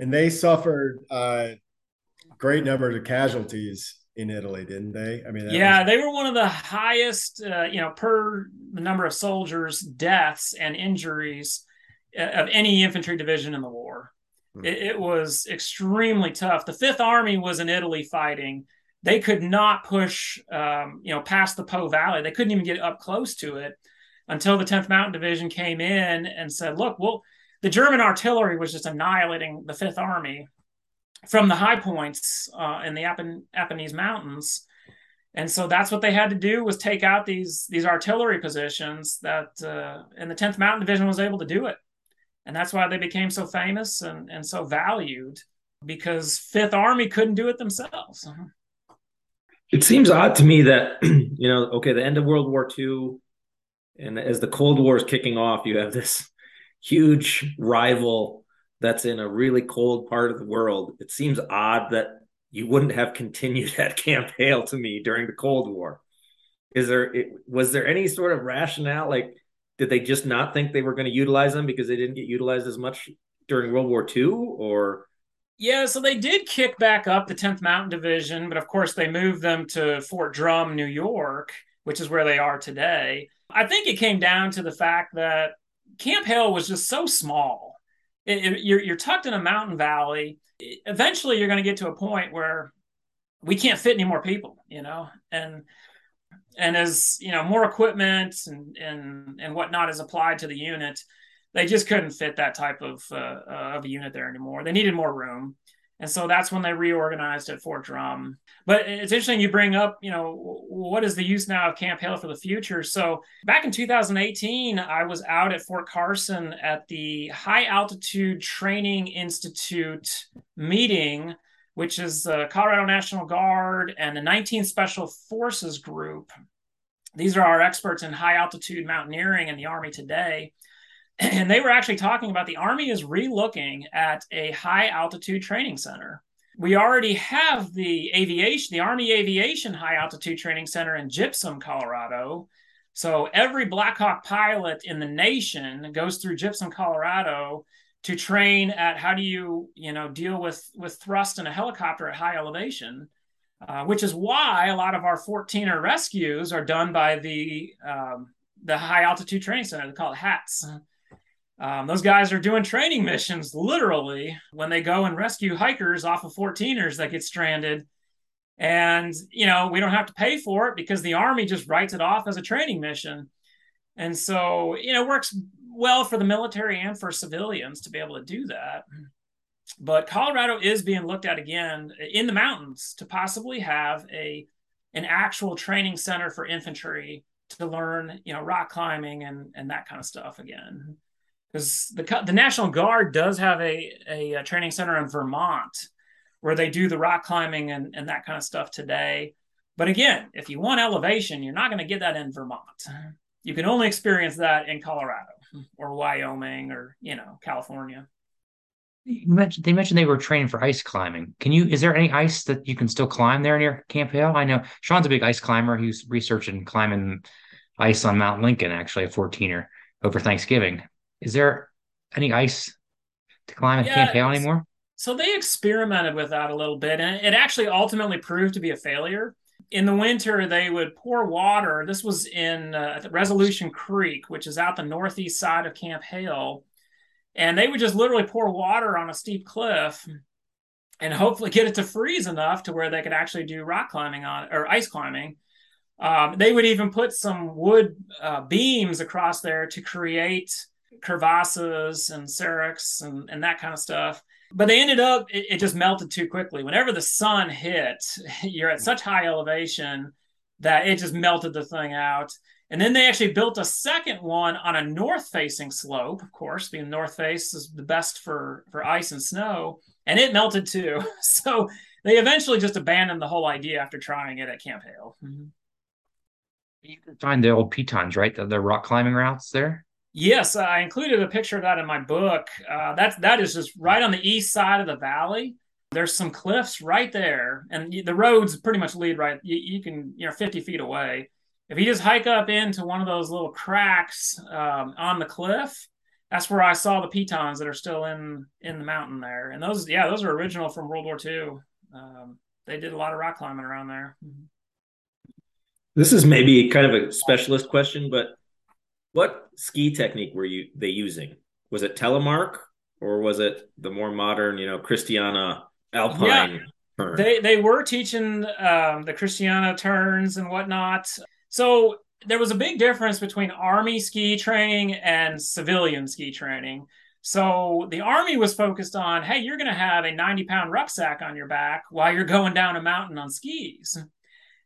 S3: and they suffered uh, great numbers of casualties in Italy, didn't they? I mean,
S2: yeah, was... they were one of the highest, uh, you know, per the number of soldiers, deaths and injuries uh, of any infantry division in the war. Hmm. It, it, was extremely tough. The Fifth Army was in Italy fighting. They could not push, um, you know, past the Po Valley. They couldn't even get up close to it until the 10th Mountain Division came in and said, "Look, we'll." The German artillery was just annihilating the Fifth Army from the high points uh, in the Appen- Mountains. And so that's what they had to do was take out these these artillery positions that uh, and the 10th Mountain Division was able to do it. And that's why they became so famous and, and so valued because Fifth Army couldn't do it themselves.
S4: It seems odd to me that, you know, okay, the end of World War II and as the Cold War is kicking off, you have this huge rival that's in a really cold part of the world, it seems odd that you wouldn't have continued at Camp Hale to me during the Cold War. is there was there any sort of rationale like did they just not think they were going to utilize them because they didn't get utilized as much during World War II or
S2: yeah, so they did kick back up the 10th Mountain Division, but of course they moved them to Fort Drum, New York, which is where they are today. I think it came down to the fact that Camp Hale was just so small. It, it, you're, you're tucked in a mountain valley. Eventually, you're going to get to a point where we can't fit any more people, you know, and and as you know, more equipment and and and whatnot is applied to the unit, they just couldn't fit that type of uh, of a unit there anymore. They needed more room, and so that's when they reorganized at Fort Drum. But it's interesting you bring up, you know, what is the use now of Camp Hale for the future? So back in 2018, I was out at Fort Carson at the High Altitude Training Institute meeting. Which is the Colorado National Guard and the 19th Special Forces Group. These are our experts in high altitude mountaineering in the Army today and they were actually talking about the Army is relooking at a high altitude training center. We already have the aviation, the Army Aviation High Altitude Training Center in Gypsum, Colorado. So every Blackhawk pilot in the nation goes through Gypsum, Colorado to train at how do you, you know, deal with with thrust in a helicopter at high elevation. Uh, which is why a lot of our 14er rescues are done by the um, the high altitude training center. They call it HAATS. Um, those guys are doing training missions literally when they go and rescue hikers off of 14ers that get stranded. And, you know, we don't have to pay for it because the Army just writes it off as a training mission. And so, you know, works well for the military and for civilians to be able to do that. But Colorado is being looked at again in the mountains to possibly have a an actual training center for infantry to learn, you know, rock climbing and and that kind of stuff again because the the National Guard does have a, a, a training center in Vermont where they do the rock climbing and, and that kind of stuff today. But again, if you want elevation, you're not going to get that in Vermont. Uh-huh. You can only experience that in Colorado or Wyoming or you know California.
S1: You mentioned they mentioned they were training for ice climbing. Can you? Is there any ice that you can still climb there near Camp Hale? I know Sean's a big ice climber. He was researching climbing ice on Mount Lincoln, actually, a 14er over Thanksgiving. Is there any ice to climb at yeah, Camp Hale anymore?
S2: So they experimented with that a little bit, and it actually ultimately proved to be a failure. In the winter, they would pour water. This was in uh, Resolution Creek, which is out the northeast side of Camp Hale. And they would just literally pour water on a steep cliff and hopefully get it to freeze enough to where they could actually do rock climbing on or ice climbing. Um, they would even put some wood uh, beams across there to create crevasses and seracs and, and that kind of stuff. But they ended up, it, it just melted too quickly. Whenever the sun hit, you're at such high elevation that it just melted the thing out. And then they actually built a second one on a north facing slope, of course, being north face is the best for, for ice and snow, and it melted too. So they eventually just abandoned the whole idea after trying it at Camp Hale. Mm-hmm.
S1: You can find the old pitons, right? The, the rock climbing routes there.
S2: Yes, I included a picture of that in my book. Uh, that's that is just right on the east side of the valley. There's some cliffs right there, and the roads pretty much lead right. You, you can you know 50 feet away. If you just hike up into one of those little cracks um, on the cliff, that's where I saw the pitons that are still in in the mountain there. And those, yeah, those are original from World War II. Um, they did a lot of rock climbing around there.
S4: This is maybe kind of a specialist question, but what ski technique were you they using? Was it telemark or was it the more modern, you know, Christiana Alpine? Yeah,
S2: turn? They they were teaching um, the Christiana turns and whatnot. So there was a big difference between army ski training and civilian ski training. So the army was focused on, hey, you're going to have a 90 pound rucksack on your back while you're going down a mountain on skis.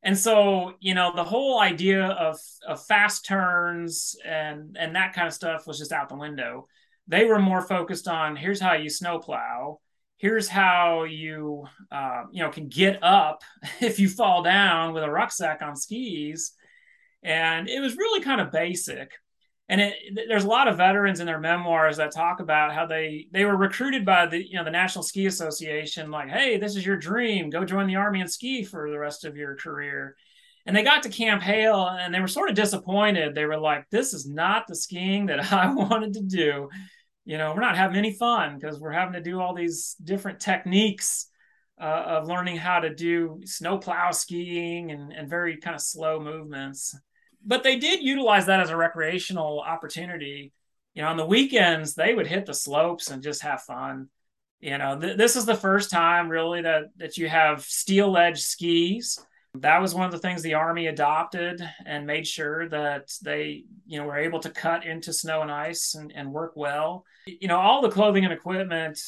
S2: And so, you know, the whole idea of, of fast turns and and that kind of stuff was just out the window. They were more focused on here's how you snowplow, here's how you uh, you know can get up if you fall down with a rucksack on skis, and it was really kind of basic and it, there's a lot of veterans in their memoirs that talk about how they they were recruited by the you know the National Ski Association like hey this is your dream go join the army and ski for the rest of your career And they got to Camp Hale and they were sort of disappointed. They were like, this is not the skiing that I wanted to do. You know, we're not having any fun because we're having to do all these different techniques uh, of learning how to do snowplow skiing and, and very kind of slow movements. But they did utilize that as a recreational opportunity. You know, on the weekends, they would hit the slopes and just have fun. You know, th- this is the first time really that, that you have steel edge skis that was one of the things the army adopted and made sure that they you know were able to cut into snow and ice and, and work well you know all the clothing and equipment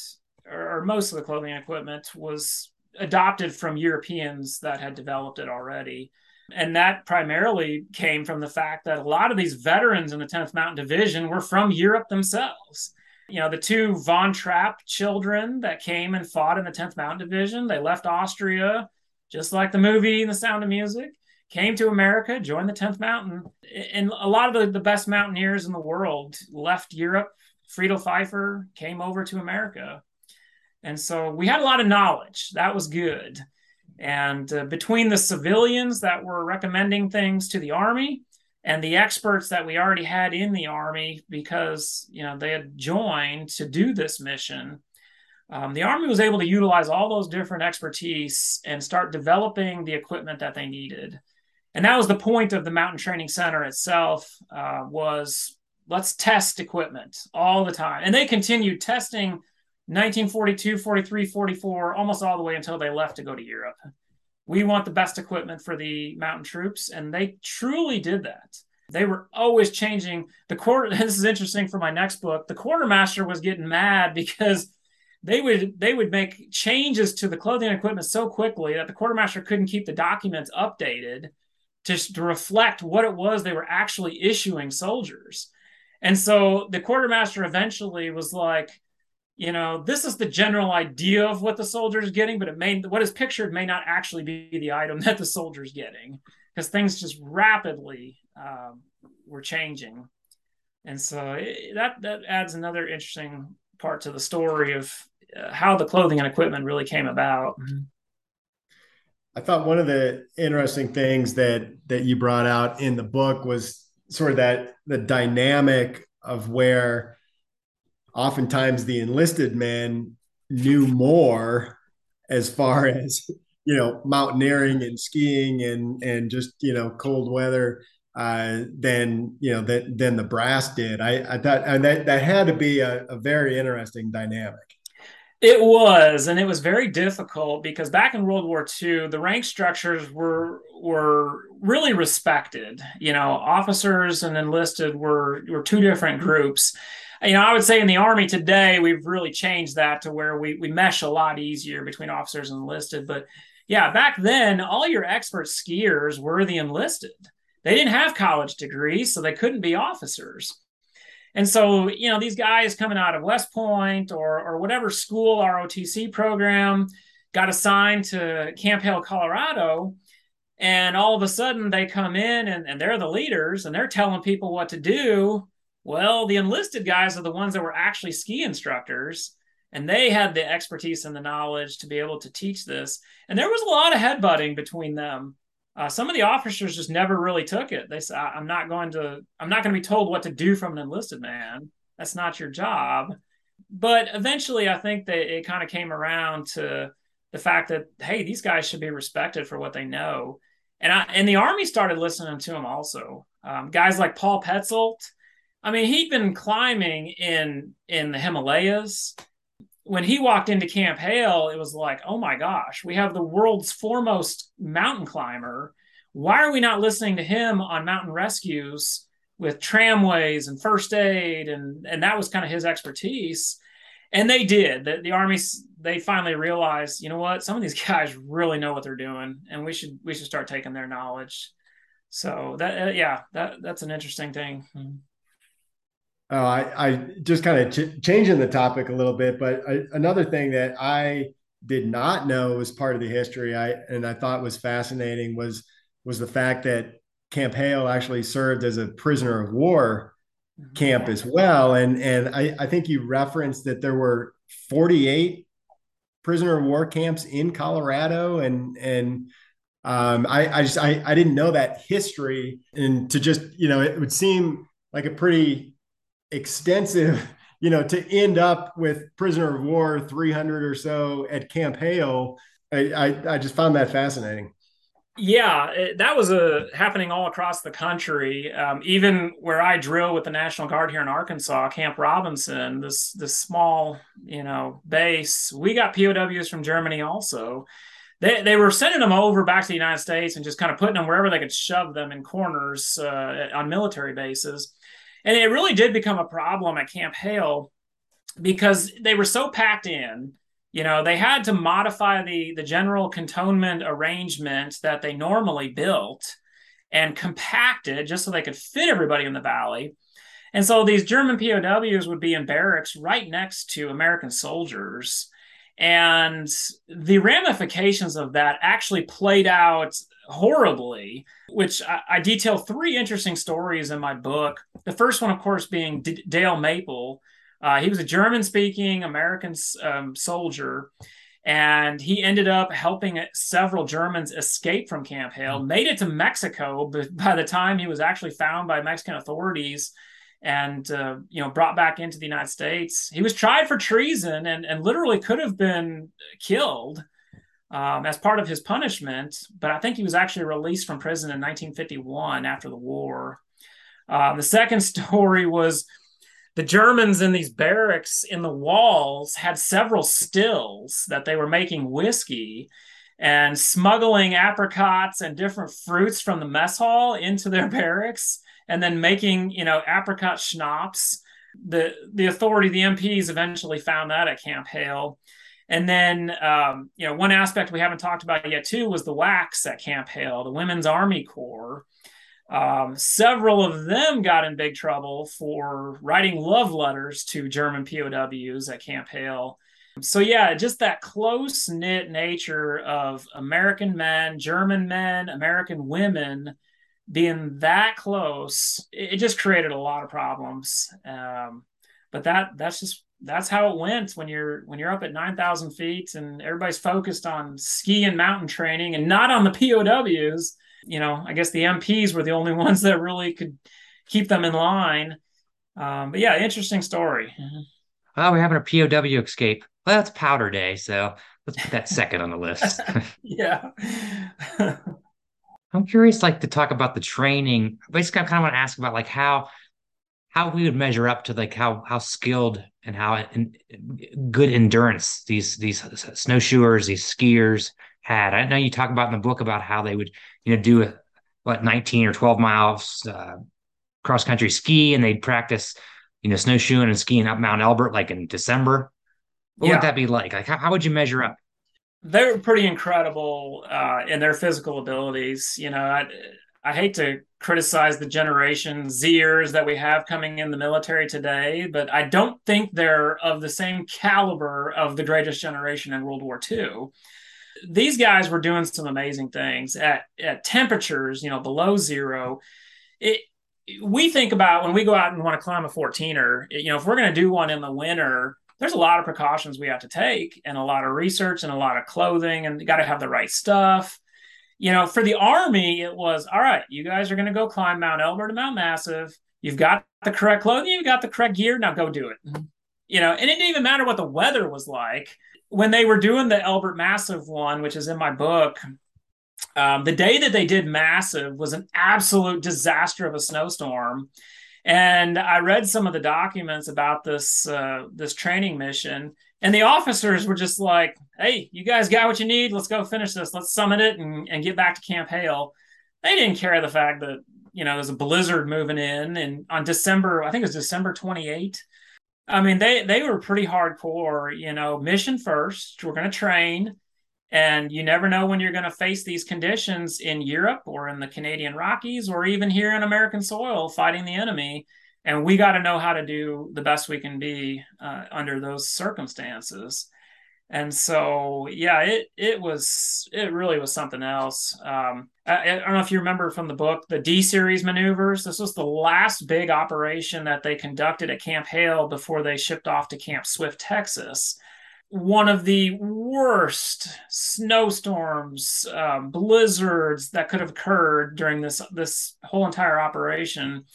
S2: or, or most of the clothing and equipment was adopted from europeans that had developed it already and that primarily came from the fact that a lot of these veterans in the 10th mountain division were from europe themselves you know the two von trapp children that came and fought in the 10th mountain division they left austria just like the movie The Sound of Music, came to America, joined the 10th Mountain. And a lot of the, the best mountaineers in the world left Europe. Friedl Pfeifer came over to America. And so we had a lot of knowledge. That was good. And uh, between the civilians that were recommending things to the Army and the experts that we already had in the Army because, you know, they had joined to do this mission, um, the Army was able to utilize all those different expertise and start developing the equipment that they needed. And that was the point of the Mountain Training Center itself uh, was let's test equipment all the time. And they continued testing 1942, 43, 44, almost all the way until they left to go to Europe. We want the best equipment for the mountain troops, and they truly did that. They were always changing the quarter. This is interesting for my next book. The quartermaster was getting mad because they would they would make changes to the clothing and equipment so quickly that the quartermaster couldn't keep the documents updated to, to reflect what it was they were actually issuing soldiers. And so the quartermaster eventually was like, you know, this is the general idea of what the soldier is getting, but it may what is pictured may not actually be the item that the soldier is getting because things just rapidly um, were changing. And so it, that that adds another interesting part to the story of uh, how the clothing and equipment really came about.
S3: I thought one of the interesting things that that you brought out in the book was sort of that the dynamic of where oftentimes the enlisted men knew more as far as you know mountaineering and skiing and and just you know cold weather uh, than you know than, than the brass did. I, I thought and that that had to be a, a very interesting dynamic.
S2: It was, and it was very difficult because back in World War II, the rank structures were were really respected. You know, officers and enlisted were were two different groups. You know, I would say in the Army today, we've really changed that to where we we mesh a lot easier between officers and enlisted. But yeah, back then, all your expert skiers were the enlisted they didn't have college degrees, so they couldn't be officers. And so, you know, these guys coming out of West Point or, or whatever school ROTC program got assigned to Camp Hale, Colorado. And all of a sudden they come in and, and they're the leaders and they're telling people what to do. Well, the enlisted guys are the ones that were actually ski instructors and they had the expertise and the knowledge to be able to teach this. And there was a lot of headbutting between them uh, some of the officers just never really took it. They said, "I'm not going to. I'm not going to be told what to do from an enlisted man. That's not your job." But eventually, I think that it kind of came around to the fact that hey, these guys should be respected for what they know, and I and the army started listening to them also. Um, guys like Paul Petzoldt. I mean, he'd been climbing in in the Himalayas when he walked into Camp Hale, it was like, oh my gosh, we have the world's foremost mountain climber. Why are we not listening to him on mountain rescues with tramways and first aid? And, and that was kind of his expertise. And they did. The, the army, they finally realized, you know what, some of these guys really know what they're doing, and we should we should start taking their knowledge. So that uh, yeah, that that's an interesting thing. Mm-hmm.
S3: Oh, I, I just kind of ch- changing the topic a little bit, but I, another thing that I did not know was part of the history, I and I thought was fascinating was was the fact that Camp Hale actually served as a prisoner of war camp as well, and and I, I think you referenced that there were 48 prisoner of war camps in Colorado, and and Um, I, I just I, I didn't know that history, and to just you know it would seem like a pretty extensive you know to end up with prisoner of war 300 or so at Camp Hale. I, I, I just found that fascinating.
S2: Yeah, it, that was a uh, happening all across the country. Um, even where I drill with the National Guard here in Arkansas, Camp Robinson, this this small you know base, we got POWs from Germany also. They they were sending them over back to the United States and just kind of putting them wherever they could shove them in corners uh, on military bases, and it really did become a problem at Camp Hale because they were so packed in you know they had to modify the the general cantonment arrangement that they normally built and compact it just so they could fit everybody in the valley. And so these german pows would be in barracks right next to american soldiers. And the ramifications of that actually played out horribly which I, I detail three interesting stories in my book the first one of course being D- dale maple uh, he was a German speaking American um, soldier, and he ended up helping several Germans escape from Camp Hale, mm-hmm. made it to Mexico, but by the time he was actually found by Mexican authorities and uh, you know brought back into the United States, he was tried for treason and, and literally could have been killed. Um, as part of his punishment, but I think he was actually released from prison in 1951 after the war. Um, the second story was the Germans in these barracks in the walls had several stills that they were making whiskey and smuggling apricots and different fruits from the mess hall into their barracks and then making, you know, apricot schnapps. The the authority, the MPs eventually found that at Camp Hale. And then, um, you know, one aspect we haven't talked about yet too was the WACs at Camp Hale, the Women's Army Corps. Um, several of them got in big trouble for writing love letters to German POWs at Camp Hale. So, yeah, just that close knit nature of American men, German men, American women being that close, it, just created a lot of problems. Um, but that that's just that's how it went when you're when you're up at 9000 feet and everybody's focused on ski and mountain training and not on the POWs you know, I guess the MPs were the only ones that really could keep them in line. Um, but yeah, interesting story.
S1: Oh, we're having a POW escape. Well, it's powder day, so let's put that second on the list.
S2: yeah.
S1: I'm curious, like to talk about the training. Basically, I kind of want to ask about like how how we would measure up to like how how skilled and how good endurance these these snowshoers, these skiers had. I know you talk about in the book about how they would, you know, do a, what 19 or 12 miles uh, cross country ski, and they'd practice, you know, snowshoeing and skiing up Mount Elbert like in December. What yeah. would that be like? Like, how, how would you measure up?
S2: They're pretty incredible uh, in their physical abilities. You know, I, I hate to criticize the generation Zers that we have coming in the military today, but I don't think they're of the same caliber of the greatest generation in World War II these guys were doing some amazing things at, at temperatures, you know, below zero. It, we think about when we go out and want to climb a 14er, you know, if we're going to do one in the winter, there's a lot of precautions we have to take and a lot of research and a lot of clothing and you got to have the right stuff. You know, for the army, it was all right, you guys are going to go climb Mount Elbert and Mount Massive. You've got the correct clothing, you've got the correct gear. Now go do it. Mm-hmm. You know, and it didn't even matter what the weather was like when they were doing the Elbert Massive one, which is in my book, um, the day that they did Massive was an absolute disaster of a snowstorm. And I read some of the documents about this uh, this training mission, and the officers were just like, "Hey, you guys got what you need. Let's go finish this. Let's summit it and, and get back to Camp Hale." They didn't care the fact that you know there's a blizzard moving in, and on December, I think it was December 28, I mean, they they were pretty hardcore. You know, mission first. We're going to train, and you never know when you're going to face these conditions in Europe or in the Canadian Rockies or even here in American soil fighting the enemy. And we got to know how to do the best we can be uh, under those circumstances and so yeah it it was it really was something else. Um, I, I, don't know if you remember from the book the d series maneuvers. This was the last big operation that they conducted at camp hale before they shipped off to camp swift texas. One of the worst snowstorms, um, blizzards that could have occurred during this this whole entire operation.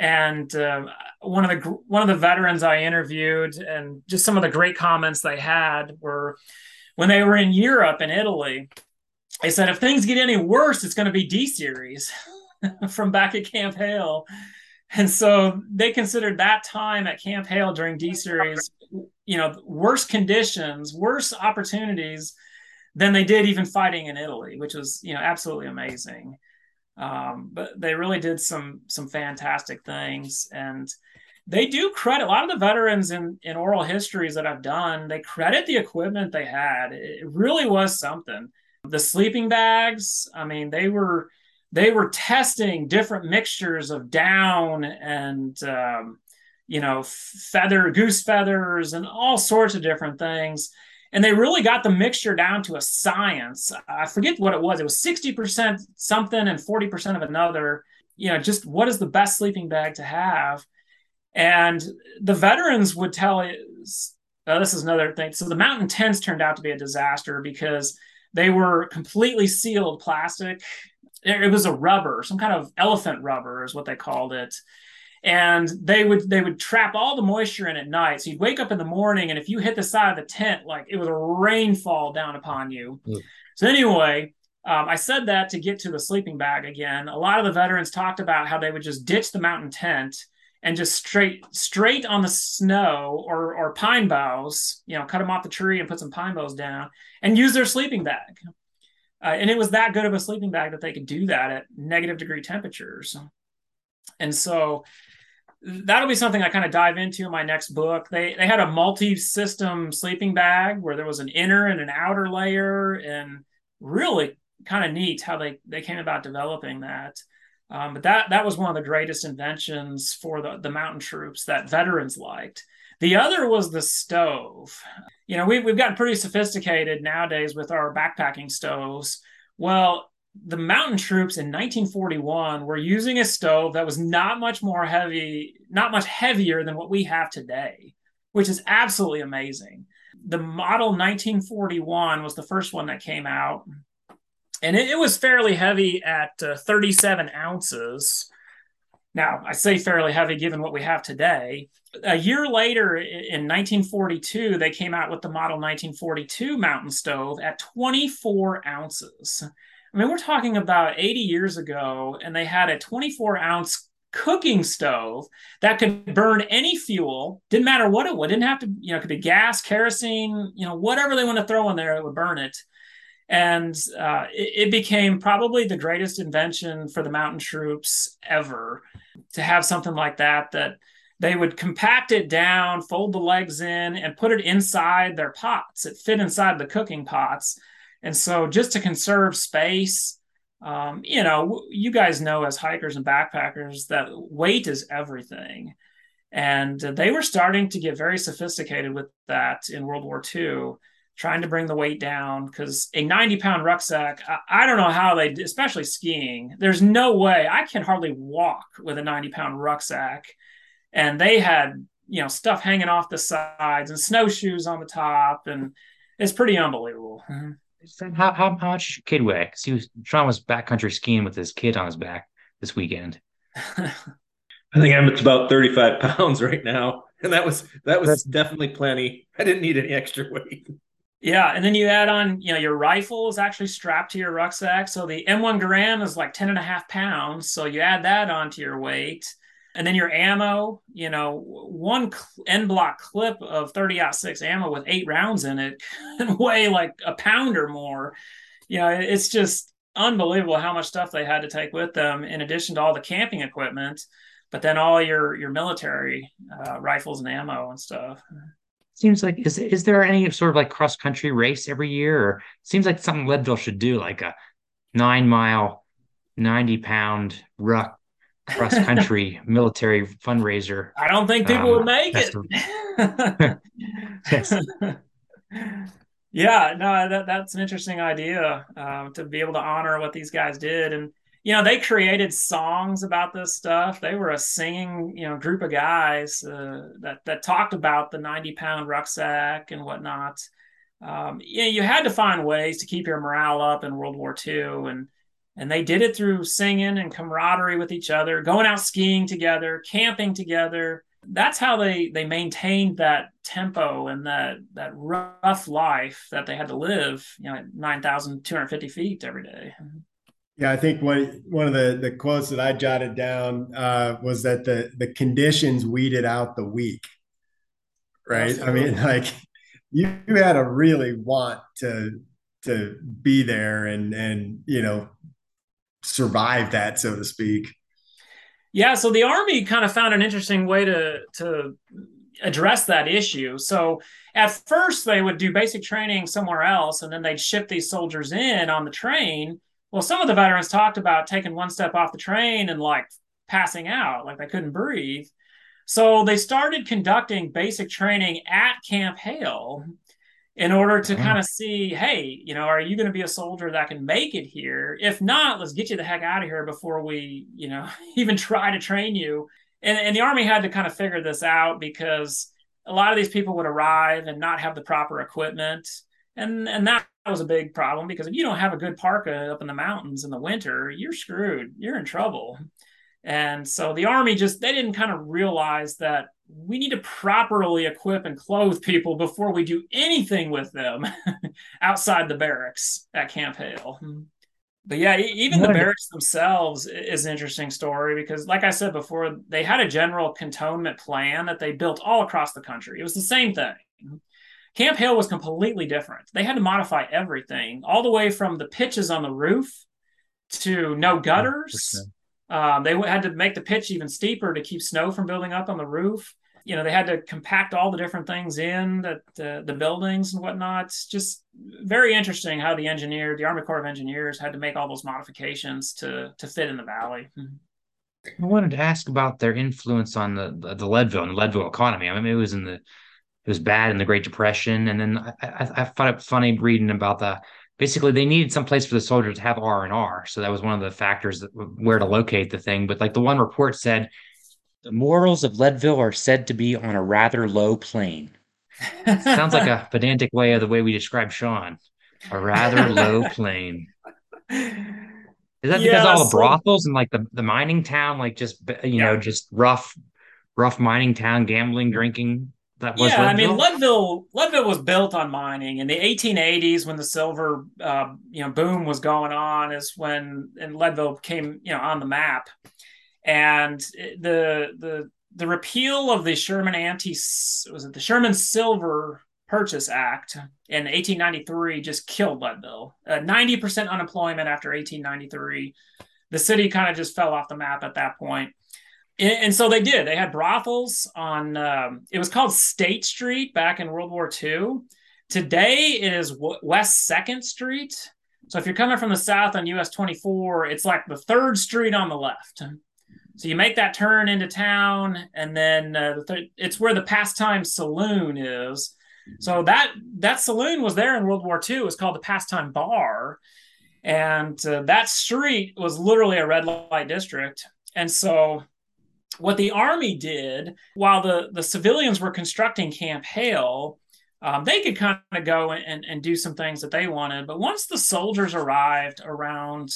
S2: And uh, one of the one of the veterans I interviewed, and just some of the great comments they had were when they were in Europe and Italy. They said if things get any worse, it's going to be D series from back at Camp Hale. And so they considered that time at Camp Hale during D series you know worse conditions, worse opportunities than they did even fighting in Italy, which was you know absolutely amazing. Um, but they really did some some fantastic things, and they do credit a lot of the veterans in in oral histories that I've done. They credit the equipment they had. It really was something. The sleeping bags, I mean, they were they were testing different mixtures of down and um, you know, feather, goose feathers, and all sorts of different things. And they really got the mixture down to a science. I forget what it was. It was 60% something and 40% of another. You know, just what is the best sleeping bag to have? And the veterans would tell us oh, this is another thing. So the mountain tents turned out to be a disaster because they were completely sealed plastic. It was a rubber, some kind of elephant rubber is what they called it and they would they would trap all the moisture in at night. So you'd wake up in the morning, and if you hit the side of the tent, like it was a rainfall down upon you. Mm. So anyway, um, I said that to get to the sleeping bag again. A lot of the veterans talked about how they would just ditch the mountain tent and just straight straight on the snow or or pine boughs, you know, cut them off the tree and put some pine boughs down and use their sleeping bag. Uh, and it was that good of a sleeping bag that they could do that at negative degree temperatures. And so that'll be something I kind of dive into in my next book. They they had a multi-system sleeping bag where there was an inner and an outer layer, and really kind of neat how they they came about developing that. Um, but that that was one of the greatest inventions for the the mountain troops that veterans liked. The other was the stove. You know, we've we've gotten pretty sophisticated nowadays with our backpacking stoves. Well, the mountain troops in 1941 were using a stove that was not much more heavy, not much heavier than what we have today, which is absolutely amazing. The model 1941 was the first one that came out, and it, it was fairly heavy at uh, 37 ounces. Now, I say fairly heavy given what we have today. A year later, in 1942, they came out with the model 1942 mountain stove at 24 ounces. I mean, we're talking about 80 years ago, and they had a 24 ounce cooking stove that could burn any fuel. Didn't matter what it would. Didn't have to, you know, it could be gas, kerosene, you know, whatever they want to throw in there, it would burn it. And uh, it, it became probably the greatest invention for the mountain troops ever to have something like that that they would compact it down, fold the legs in, and put it inside their pots. It fit inside the cooking pots and so, just to conserve space, um, you know, you guys know as hikers and backpackers that weight is everything. And they were starting to get very sophisticated with that in World War II, trying to bring the weight down because a 90 pound rucksack, I, I, don't know how they, especially skiing, there's no way I can hardly walk with a 90 pound rucksack. And they had, you know, stuff hanging off the sides and snowshoes on the top. And it's pretty unbelievable. Mm-hmm.
S1: How, how, how much your kid weigh? Because he was Sean was backcountry skiing with his kid on his back this weekend.
S4: I think Emmett's about 35 pounds right now. And that was that was That's, definitely plenty. I didn't need any extra weight.
S2: Yeah, and then you add on, you know, your rifle is actually strapped to your rucksack. So the M1 Garand is like 10 and a half pounds. So you add that onto your weight and then your ammo you know one en bloc clip of 30 6 ammo with eight rounds in it can weigh like a pound or more. You know it's just unbelievable how much stuff they had to take with them in addition to all the camping equipment but then all your your military uh, rifles and ammo and stuff.
S1: Seems like is is there any sort of like cross country race every year or seems like something leadville should do like a nine mile 90 pound ruck cross country military fundraiser.
S2: I don't think people um, would make it. yeah, no, that, that's an interesting idea uh, to be able to honor what these guys did. And you know, they created songs about this stuff. They were a singing, you know, group of guys uh, that that talked about the 90 pound rucksack and whatnot. Um, you, know, you had to find ways to keep your morale up in World War II, and and they did it through singing and camaraderie with each other, going out skiing together, camping together. That's how they they maintained that tempo and that that rough life that they had to live, you know, at nine thousand two hundred fifty feet every day.
S3: Yeah, I think one one of the the quotes that I jotted down uh, was that the the conditions weeded out the weak. Right. Absolutely. I mean, like you, you had to really want to to be there and and you know survive that, so to speak.
S2: Yeah, so the army kind of found an interesting way to to address that issue. So at first they would do basic training somewhere else and then they'd ship these soldiers in on the train. Well, some of the veterans talked about taking one step off the train and like passing out, like they couldn't breathe. So they started conducting basic training at Camp Hale in order to mm. kind of see, hey, you know, are you going to be a soldier that can make it here? If not, let's get you the heck out of here before we, you know, even try to train you. And, and the army had to kind of figure this out because a lot of these people would arrive and not have the proper equipment. And, and that was a big problem because if you don't have a good parka up in the mountains in the winter, you're screwed. You're in trouble. And so the army just they didn't kind of realize that we need to properly equip and clothe people before we do anything with them outside the barracks at Camp Hale. But yeah, even the barracks themselves is an interesting story because, like I said before, they had a general cantonment plan that they built all across the country. It was the same thing. Camp Hale was completely different. They had to modify everything, all the way from the pitches on the roof to no gutters. Um, they had to make the pitch even steeper to keep snow from building up on the roof you know they had to compact all the different things in that uh, the buildings and whatnot. Just very interesting how the engineer the army corps of engineers had to make all those modifications to to fit in the valley.
S1: I wanted to ask about their influence on the the leadville and the leadville economy. I mean it was in the it was bad in the great depression. And then i i, I found it funny reading about the basically they needed some place for the soldiers to have r and r. So that was one of the factors that, where to locate the thing. But like the one report said the morals of Leadville are said to be on a rather low plane. Sounds like a pedantic way of the way we describe Sean. A rather low plane. Is that yeah, because all the brothels and like the, the mining town, like just you yeah. know, just rough, rough mining town, gambling, drinking?
S2: That was yeah, Leadville? I mean Leadville. Leadville was built on mining in the 1880s when the silver, uh, you know, boom was going on. Is when and Leadville came, you know, on the map and the the the repeal of the Sherman anti was it the Sherman Silver Purchase Act in 1893 just killed Leadville. Uh, 90% unemployment after 1893. The city kind of just fell off the map at that point. And, so they did. They had brothels on. Um, it was called State Street back in World War II. Today is West Second Street. So if you're coming from the south on US 24, it's like the third street on the left. So you make that turn into town, and then uh, it's where the pastime saloon is. So that that saloon was there in World War II. It was called the Pastime Bar, and uh, that street was literally a red light district. And so, what the army did while the the civilians were constructing Camp Hale, um, they could kind of go and, and do some things that they wanted. But once the soldiers arrived around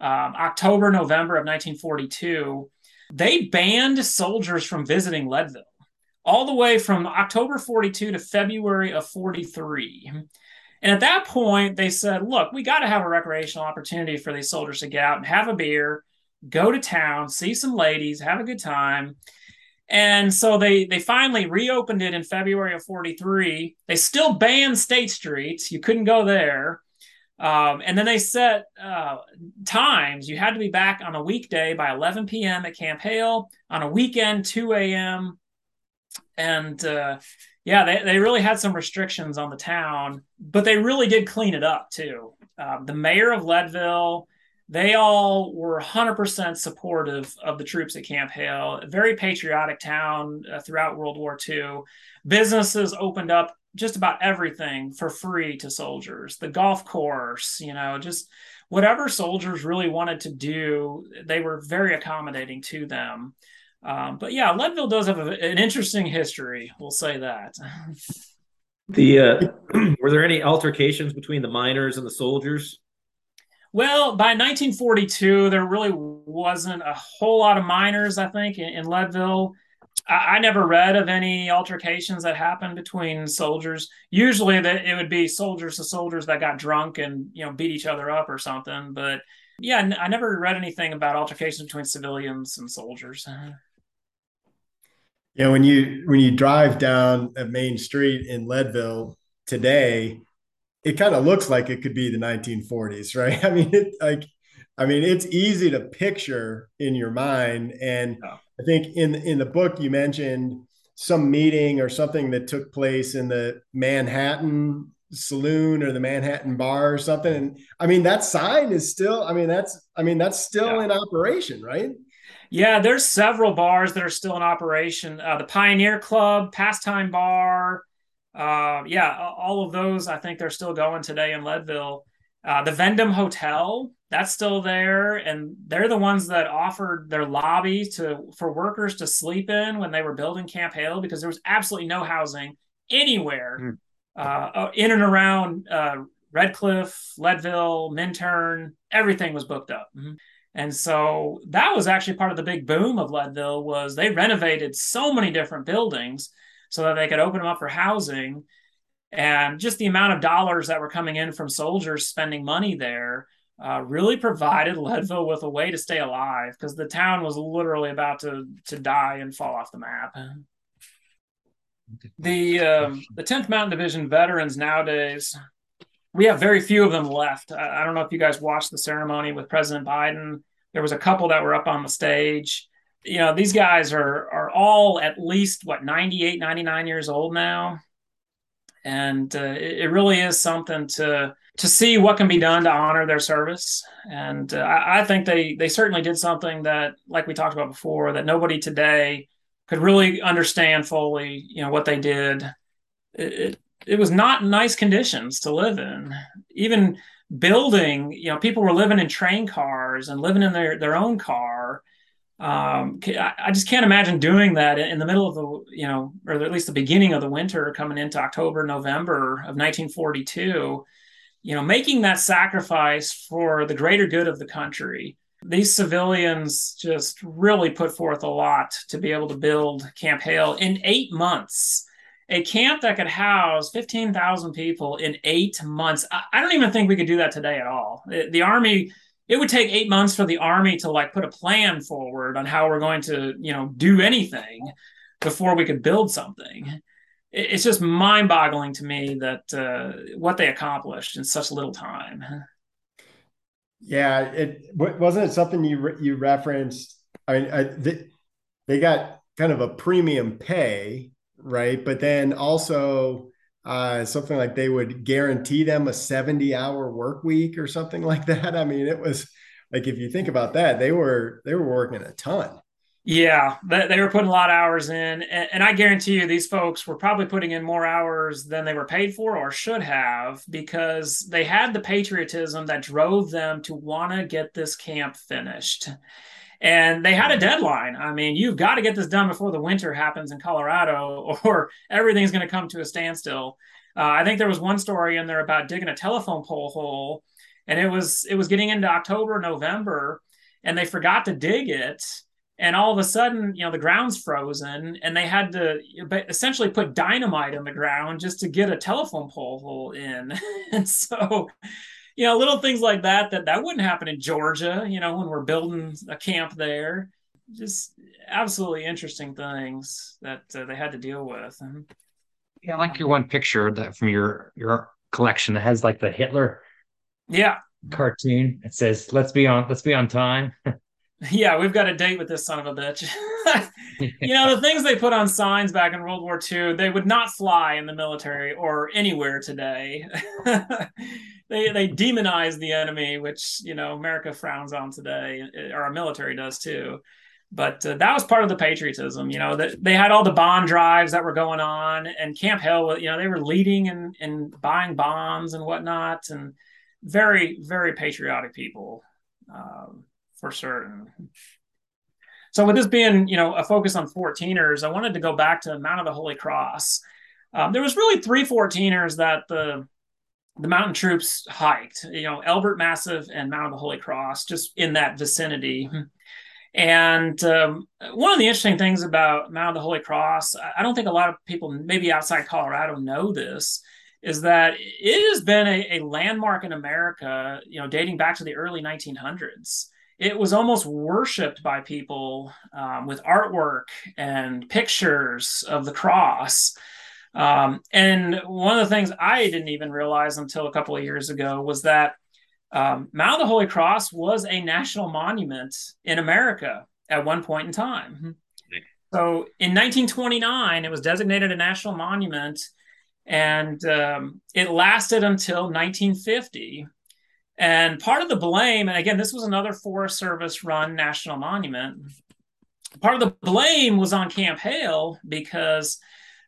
S2: um, October, November of 1942, they banned soldiers from visiting Leadville all the way from October 42 to February of 43. And at that point, they said, look, we got to have a recreational opportunity for these soldiers to get out and have a beer, go to town, see some ladies, have a good time. And so they they finally reopened it in February of 43. They still banned State Street. You couldn't go there. Um, and then they set uh, times. You had to be back on a weekday by 11 p.m. at Camp Hale, on a weekend, 2 a.m. And uh, yeah, they, they really had some restrictions on the town, but they really did clean it up too. Uh, the mayor of Leadville, they all were 100% supportive of the troops at Camp Hale. A very patriotic town uh, throughout World War II. Businesses opened up just about everything for free to soldiers. The golf course, you know, just whatever soldiers really wanted to do, they were very accommodating to them. Um, but yeah, Leadville does have a, an interesting history. We'll say that.
S4: The uh, were there any altercations between the miners and the soldiers?
S2: Well, by 1942, there really wasn't a whole lot of miners. I think in, in Leadville. I, I, never read of any altercations that happened between soldiers. Usually, that it would be soldiers to soldiers that got drunk and you know beat each other up or something. But yeah, I never read anything about altercations between civilians and soldiers.
S3: Yeah, when you when you drive down a main street in Leadville today, it kind of looks like it could be the 1940s, right? I mean, it like I mean, it's easy to picture in your mind. And I think in in the book you mentioned some meeting or something that took place in the Manhattan saloon or the Manhattan bar or something. And I mean, that sign is still, I mean, that's I mean, that's still yeah. in operation, right?
S2: Yeah, there's several bars that are still in operation. Uh, the Pioneer Club, Pastime Bar, uh, yeah, all of those. I think they're still going today in Leadville. Uh, the Vendome Hotel, that's still there, and they're the ones that offered their lobby to for workers to sleep in when they were building Camp Hale because there was absolutely no housing anywhere mm. in and around uh, Red Cliff, Leadville, Minturn. Everything was booked up. Mm-hmm. And so that was actually part of the big boom of Leadville was they renovated so many different buildings so that they could open them up for housing. And just the amount of dollars that were coming in from soldiers spending money there uh, really provided Leadville with a way to stay alive because the town was literally about to to die and fall off the map. The um, the 10th Mountain Division veterans nowadays we have very few of them left. I, I don't know if you guys watched the ceremony with President Biden. There was a couple that were up on the stage. You know, these guys are are all at least what 98, 99 years old now. And uh, it, it, really is something to to see what can be done to honor their service. And uh, I, I, think they they certainly did something that, like we talked about before, that nobody today could really understand fully. You know what they did. It, it, it was not nice conditions to live in. Even building, you know, people were living in train cars and living in their their own car. Um, I just can't imagine doing that in the middle of the, you know, or at least the beginning of the winter, coming into October, November of 1942. You know, making that sacrifice for the greater good of the country. These civilians just really put forth a lot to be able to build Camp Hale in eight months a camp that could house 15,000 people in eight months. I, don't even think we could do that today at all. The, the, Army, it would take eight months for the Army to like put a plan forward on how we're going to, you know, do anything before we could build something. It's just mind boggling to me that uh, what they accomplished in such little time.
S3: Yeah, it wasn't it something you you referenced. I mean, I, they, they got kind of a premium pay right? But then also uh, something like they would guarantee them a 70 hour work week or something like that. I mean, it was like if you think about that, they were they were working a ton.
S2: Yeah, they were putting a lot of hours in, and I guarantee you, these folks were probably putting in more hours than they were paid for or should have because they had the patriotism that drove them to want to get this camp finished and they had a deadline. I mean, you've got to get this done before the winter happens in Colorado, or everything's going to come to a standstill. Uh, I think there was one story in there about digging a telephone pole hole, and it was it was getting into October, November, and they forgot to dig it. And all of a sudden, you know, the ground's frozen, and they had to essentially put dynamite in the ground just to get a telephone pole hole in. and so, you know, little things like that that that wouldn't happen in Georgia. You know, when we're building a camp there, just absolutely interesting things that uh, they had to deal with.
S1: Yeah, I like your one picture that from your your collection that has like the Hitler,
S2: yeah,
S1: cartoon. It says, "Let's be on, let's be on time."
S2: yeah, we've got a date with this son of a bitch. you know, the things they put on signs back in World War II, they would not fly in the military or anywhere today. they they demonize the enemy, which you know America frowns on today, or our military does too. But uh, that was part of the patriotism, you know. That they had all the bond drives that were going on, and Camp Hale, you know, they were leading and and buying bonds and whatnot, and very, very patriotic people um, for certain. So with this being, you know, a focus on 14ers, I wanted to go back to Mount of the Holy Cross. Um, there was really three 14ers that the the mountain troops hiked, you know, Elbert Massive and Mount of the Holy Cross, just in that vicinity. And um, one of the interesting things about Mount of the Holy Cross, I don't think a lot of people, maybe outside Colorado, know this, is that it has been a, a landmark in America, you know, dating back to the early 1900s it was almost worshipped by people um, with artwork and pictures of the cross. Um, and one of the things I didn't even realize until a couple of years ago was that um, Mount of the Holy Cross was a national monument in America at one point in time. So in 1929, it was designated a national monument, and um, it lasted until 1950 and part of the blame, and again, this was another Forest Service run national monument. Part of the blame was on Camp Hale because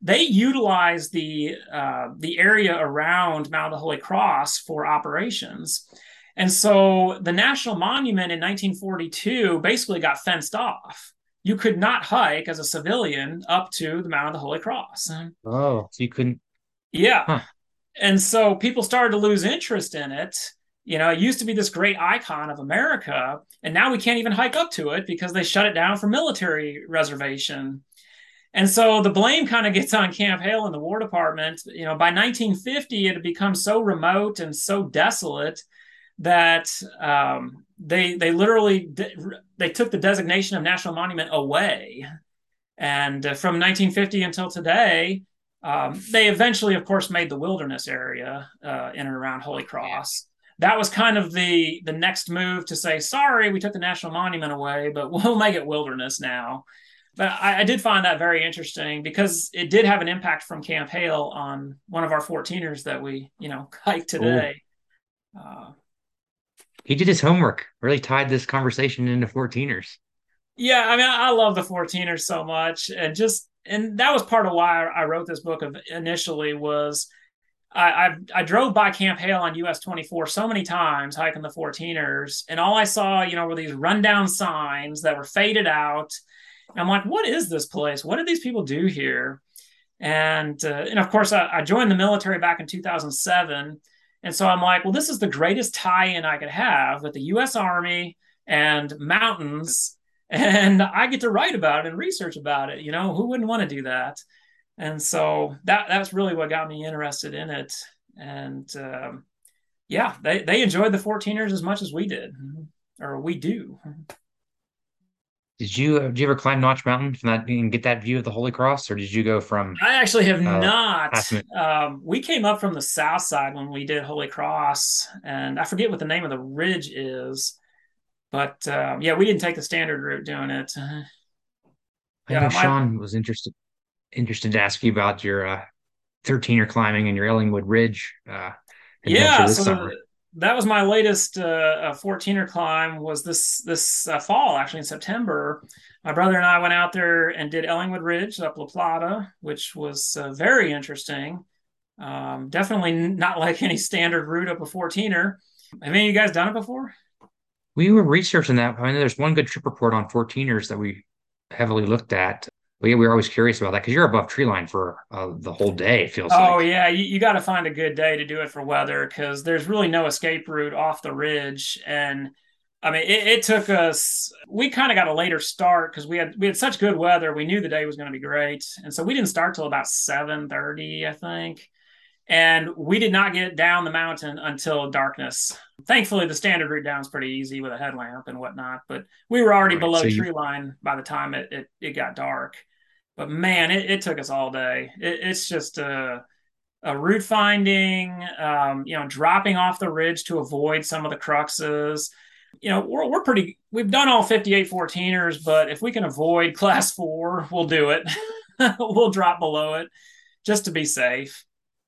S2: they utilized the uh, the area around Mount of the Holy Cross for operations. And so the national monument in 1942 basically got fenced off. You could not hike as a civilian up to the Mount of the Holy Cross.
S1: Oh, so you couldn't.
S2: Yeah. Huh. And so people started to lose interest in it you know, it used to be this great icon of America, and now we can't even hike up to it because they shut it down for military reservation. And so the blame kind of gets on Camp Hale and the War Department. You know, by 1950, it had become so remote and so desolate that um, they they literally they took the designation of national monument away. And uh, from 1950 until today, um, they eventually, of course, made the wilderness area uh, in and around Holy Cross that was kind of the the next move to say, sorry, we took the national monument away, but we'll make it wilderness now. But I, I did find that very interesting because it did have an impact from Camp Hale on one of our 14ers that we, you know, hiked today. Uh,
S1: he did his homework, really tied this conversation into 14ers.
S2: Yeah, I mean, I love the 14ers so much, and just and that was part of why I wrote this book of initially was I, I, I drove by Camp Hale on US 24 so many times hiking the 14ers, and all I saw, you know, were these rundown signs that were faded out. I'm like, what is this place? What did these people do here? And uh, and of course, I, I joined the military back in 2007, and so I'm like, well, this is the greatest tie-in I could have with the U.S. Army and mountains, and I get to write about it and research about it. You know, who wouldn't want to do that? and so that that's really what got me interested in it and um, yeah they they enjoyed the 14ers as much as we did or we do
S1: did you did you ever climb notch mountain from that and get that view of the holy cross or did you go from
S2: i actually have uh, not um, we came up from the south side when we did holy cross and i forget what the name of the ridge is but um, yeah we didn't take the standard route doing it
S1: I yeah, know Sean was interested interested to ask you about your uh, 13er climbing and your Ellingwood Ridge. Uh,
S2: yeah, so summer. That was my latest uh, 14er climb. Was this this uh, fall actually in September? My brother and I went out there and did Ellingwood Ridge up La Plata, which was uh, very interesting. Um, definitely not like any standard route up a 14er. Have any of you guys done it before?
S1: We were researching that. I mean, there's one good trip report on 14ers that we heavily looked at we, we were always curious about that because you're above tree line for uh, the whole day. It feels.
S2: Oh
S1: like.
S2: yeah, you, you got to find a good day to do it for weather because there's really no escape route off the ridge, and I mean it, it took us. We kind of got a later start because we had we had such good weather. We knew the day was going to be great, and so we didn't start till about seven thirty, I think. And we did not get down the mountain until darkness. Thankfully, the standard route down is pretty easy with a headlamp and whatnot. But we were already right, below so tree you... line by the time it, it, it got dark but man, it, it took us all day. It, it's just a, a route finding, um, you know, dropping off the ridge to avoid some of the cruxes. You know, we're, we're pretty, we've done all 58 14ers, but if we can avoid class four, we'll do it. we'll drop below it just to be safe.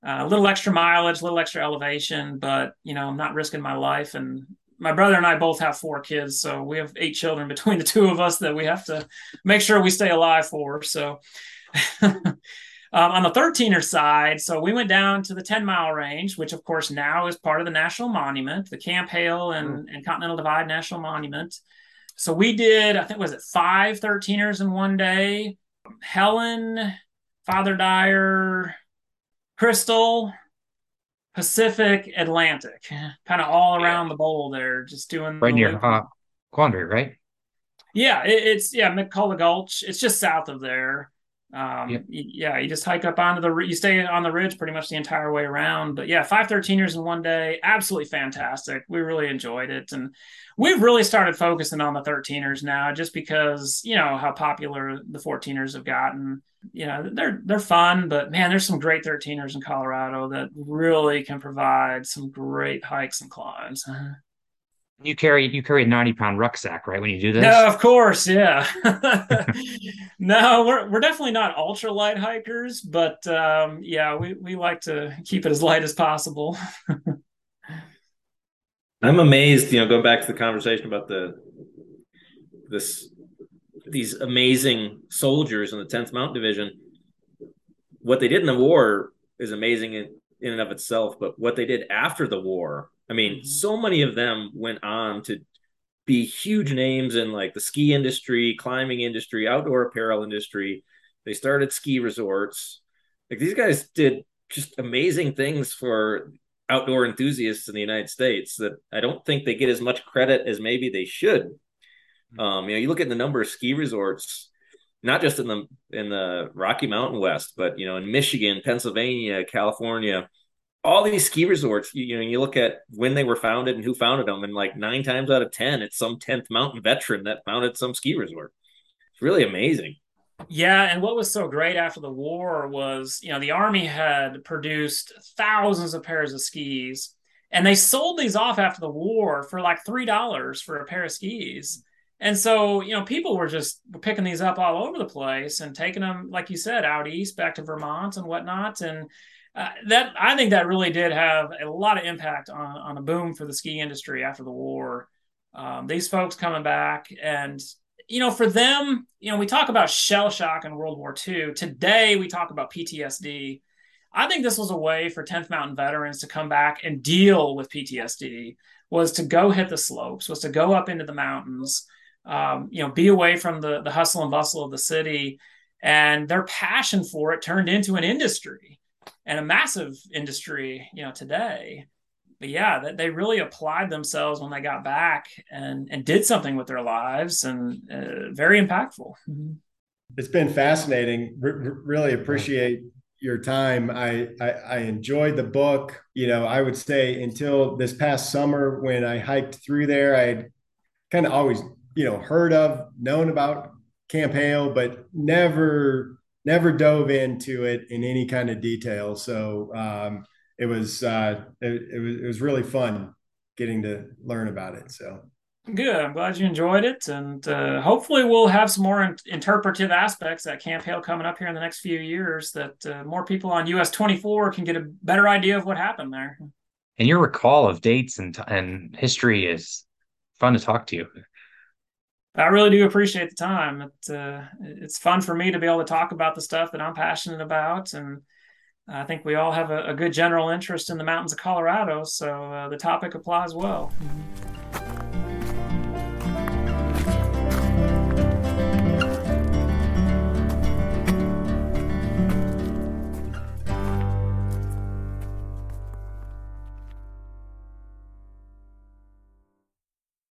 S2: Uh, a little extra mileage, a little extra elevation, but you know, I'm not risking my life and my brother and I both have four kids, so we have eight children between the two of us that we have to make sure we stay alive for. So, Um, on the 13er side, so we went down to the 10 mile range, which of course now is part of the National Monument, the Camp Hale and, mm. and Continental Divide National Monument. So we did, I think, was it five 13ers in one day? Helen, Father Dyer, Crystal, Pacific, Atlantic, kind of all around yeah. the bowl there, just doing
S1: right near uh, Quandary, right?
S2: Yeah, it, it's yeah McCullough Gulch. It's just south of there. Um, yeah. yeah, you just hike up onto the you stay on the ridge pretty much the entire way around. But yeah, five 13ers in one day, absolutely fantastic. We really enjoyed it, and we've really started focusing on the 13ers now, just because you know how popular the 14ers have gotten. You know, they're they're fun, but man, there's some great 13ers in Colorado that really can provide some great hikes and climbs.
S1: You carry you carry a 90 pound rucksack, right? When you do this?
S2: No, of course, yeah. no, we're we're definitely not ultra light hikers, but um, yeah, we, we like to keep it as light as possible.
S4: I'm amazed, you know, go back to the conversation about the this these amazing soldiers in the 10th Mountain Division. What they did in the war is amazing in, in and of itself, but what they did after the war I mean, mm-hmm. so many of them went on to be huge names in like the ski industry, climbing industry, outdoor apparel industry. They started ski resorts. Like these guys did just amazing things for outdoor enthusiasts in the United States that I don't think they get as much credit as maybe they should. Mm-hmm. Um, you know, you look at the number of ski resorts, not just in the in the Rocky Mountain West, but you know, in Michigan, Pennsylvania, California, all these ski resorts, you, you, know, you look at when they were founded and who founded them, and like nine times out of ten, it's some tenth mountain veteran that founded some ski resort. It's really amazing.
S2: Yeah, and what was so great after the war was, you know, the army had produced thousands of pairs of skis, and they sold these off after the war for like three dollars for a pair of skis. And so, you know, people were just picking these up all over the place and taking them, like you said, out east, back to Vermont and whatnot. And uh, that I think that really did have a lot of impact on on a boom for the ski industry after the war. Um, these folks coming back, and you know, for them, you know, we talk about shell shock in World War II. Today, we talk about PTSD. I think this was a way for 10th Mountain veterans to come back and deal with PTSD. Was to go hit the slopes, was to go up into the mountains, um, you know, be away from the the hustle and bustle of the city, and their passion for it turned into an industry and a massive industry, you know, today. But yeah, that they really applied themselves when they got back and and did something with their lives and uh, very impactful. Mm-hmm.
S3: It's been fascinating. really appreciate your time. I, I, I enjoyed the book. You know, I would say until this past summer when I hiked through there, I'd kind of always you know heard of, known about Camp Hale, but never never dove into it in any kind of detail. So um, it was uh, it, it, was it was really fun getting to learn about it. So
S2: good. I'm glad you enjoyed it, and uh, hopefully we'll have some more in- interpretive aspects at Camp Hale coming up here in the next few years. That uh, more people on US 24 can get a better idea of what happened there.
S1: And your recall of dates and and history is fun to talk to you.
S2: I really do appreciate the time. It, uh, it's fun for me to be able to talk about the stuff that I'm passionate about, and I think we all have a, a good general interest in the mountains of Colorado, so uh, the topic applies well. Mm-hmm.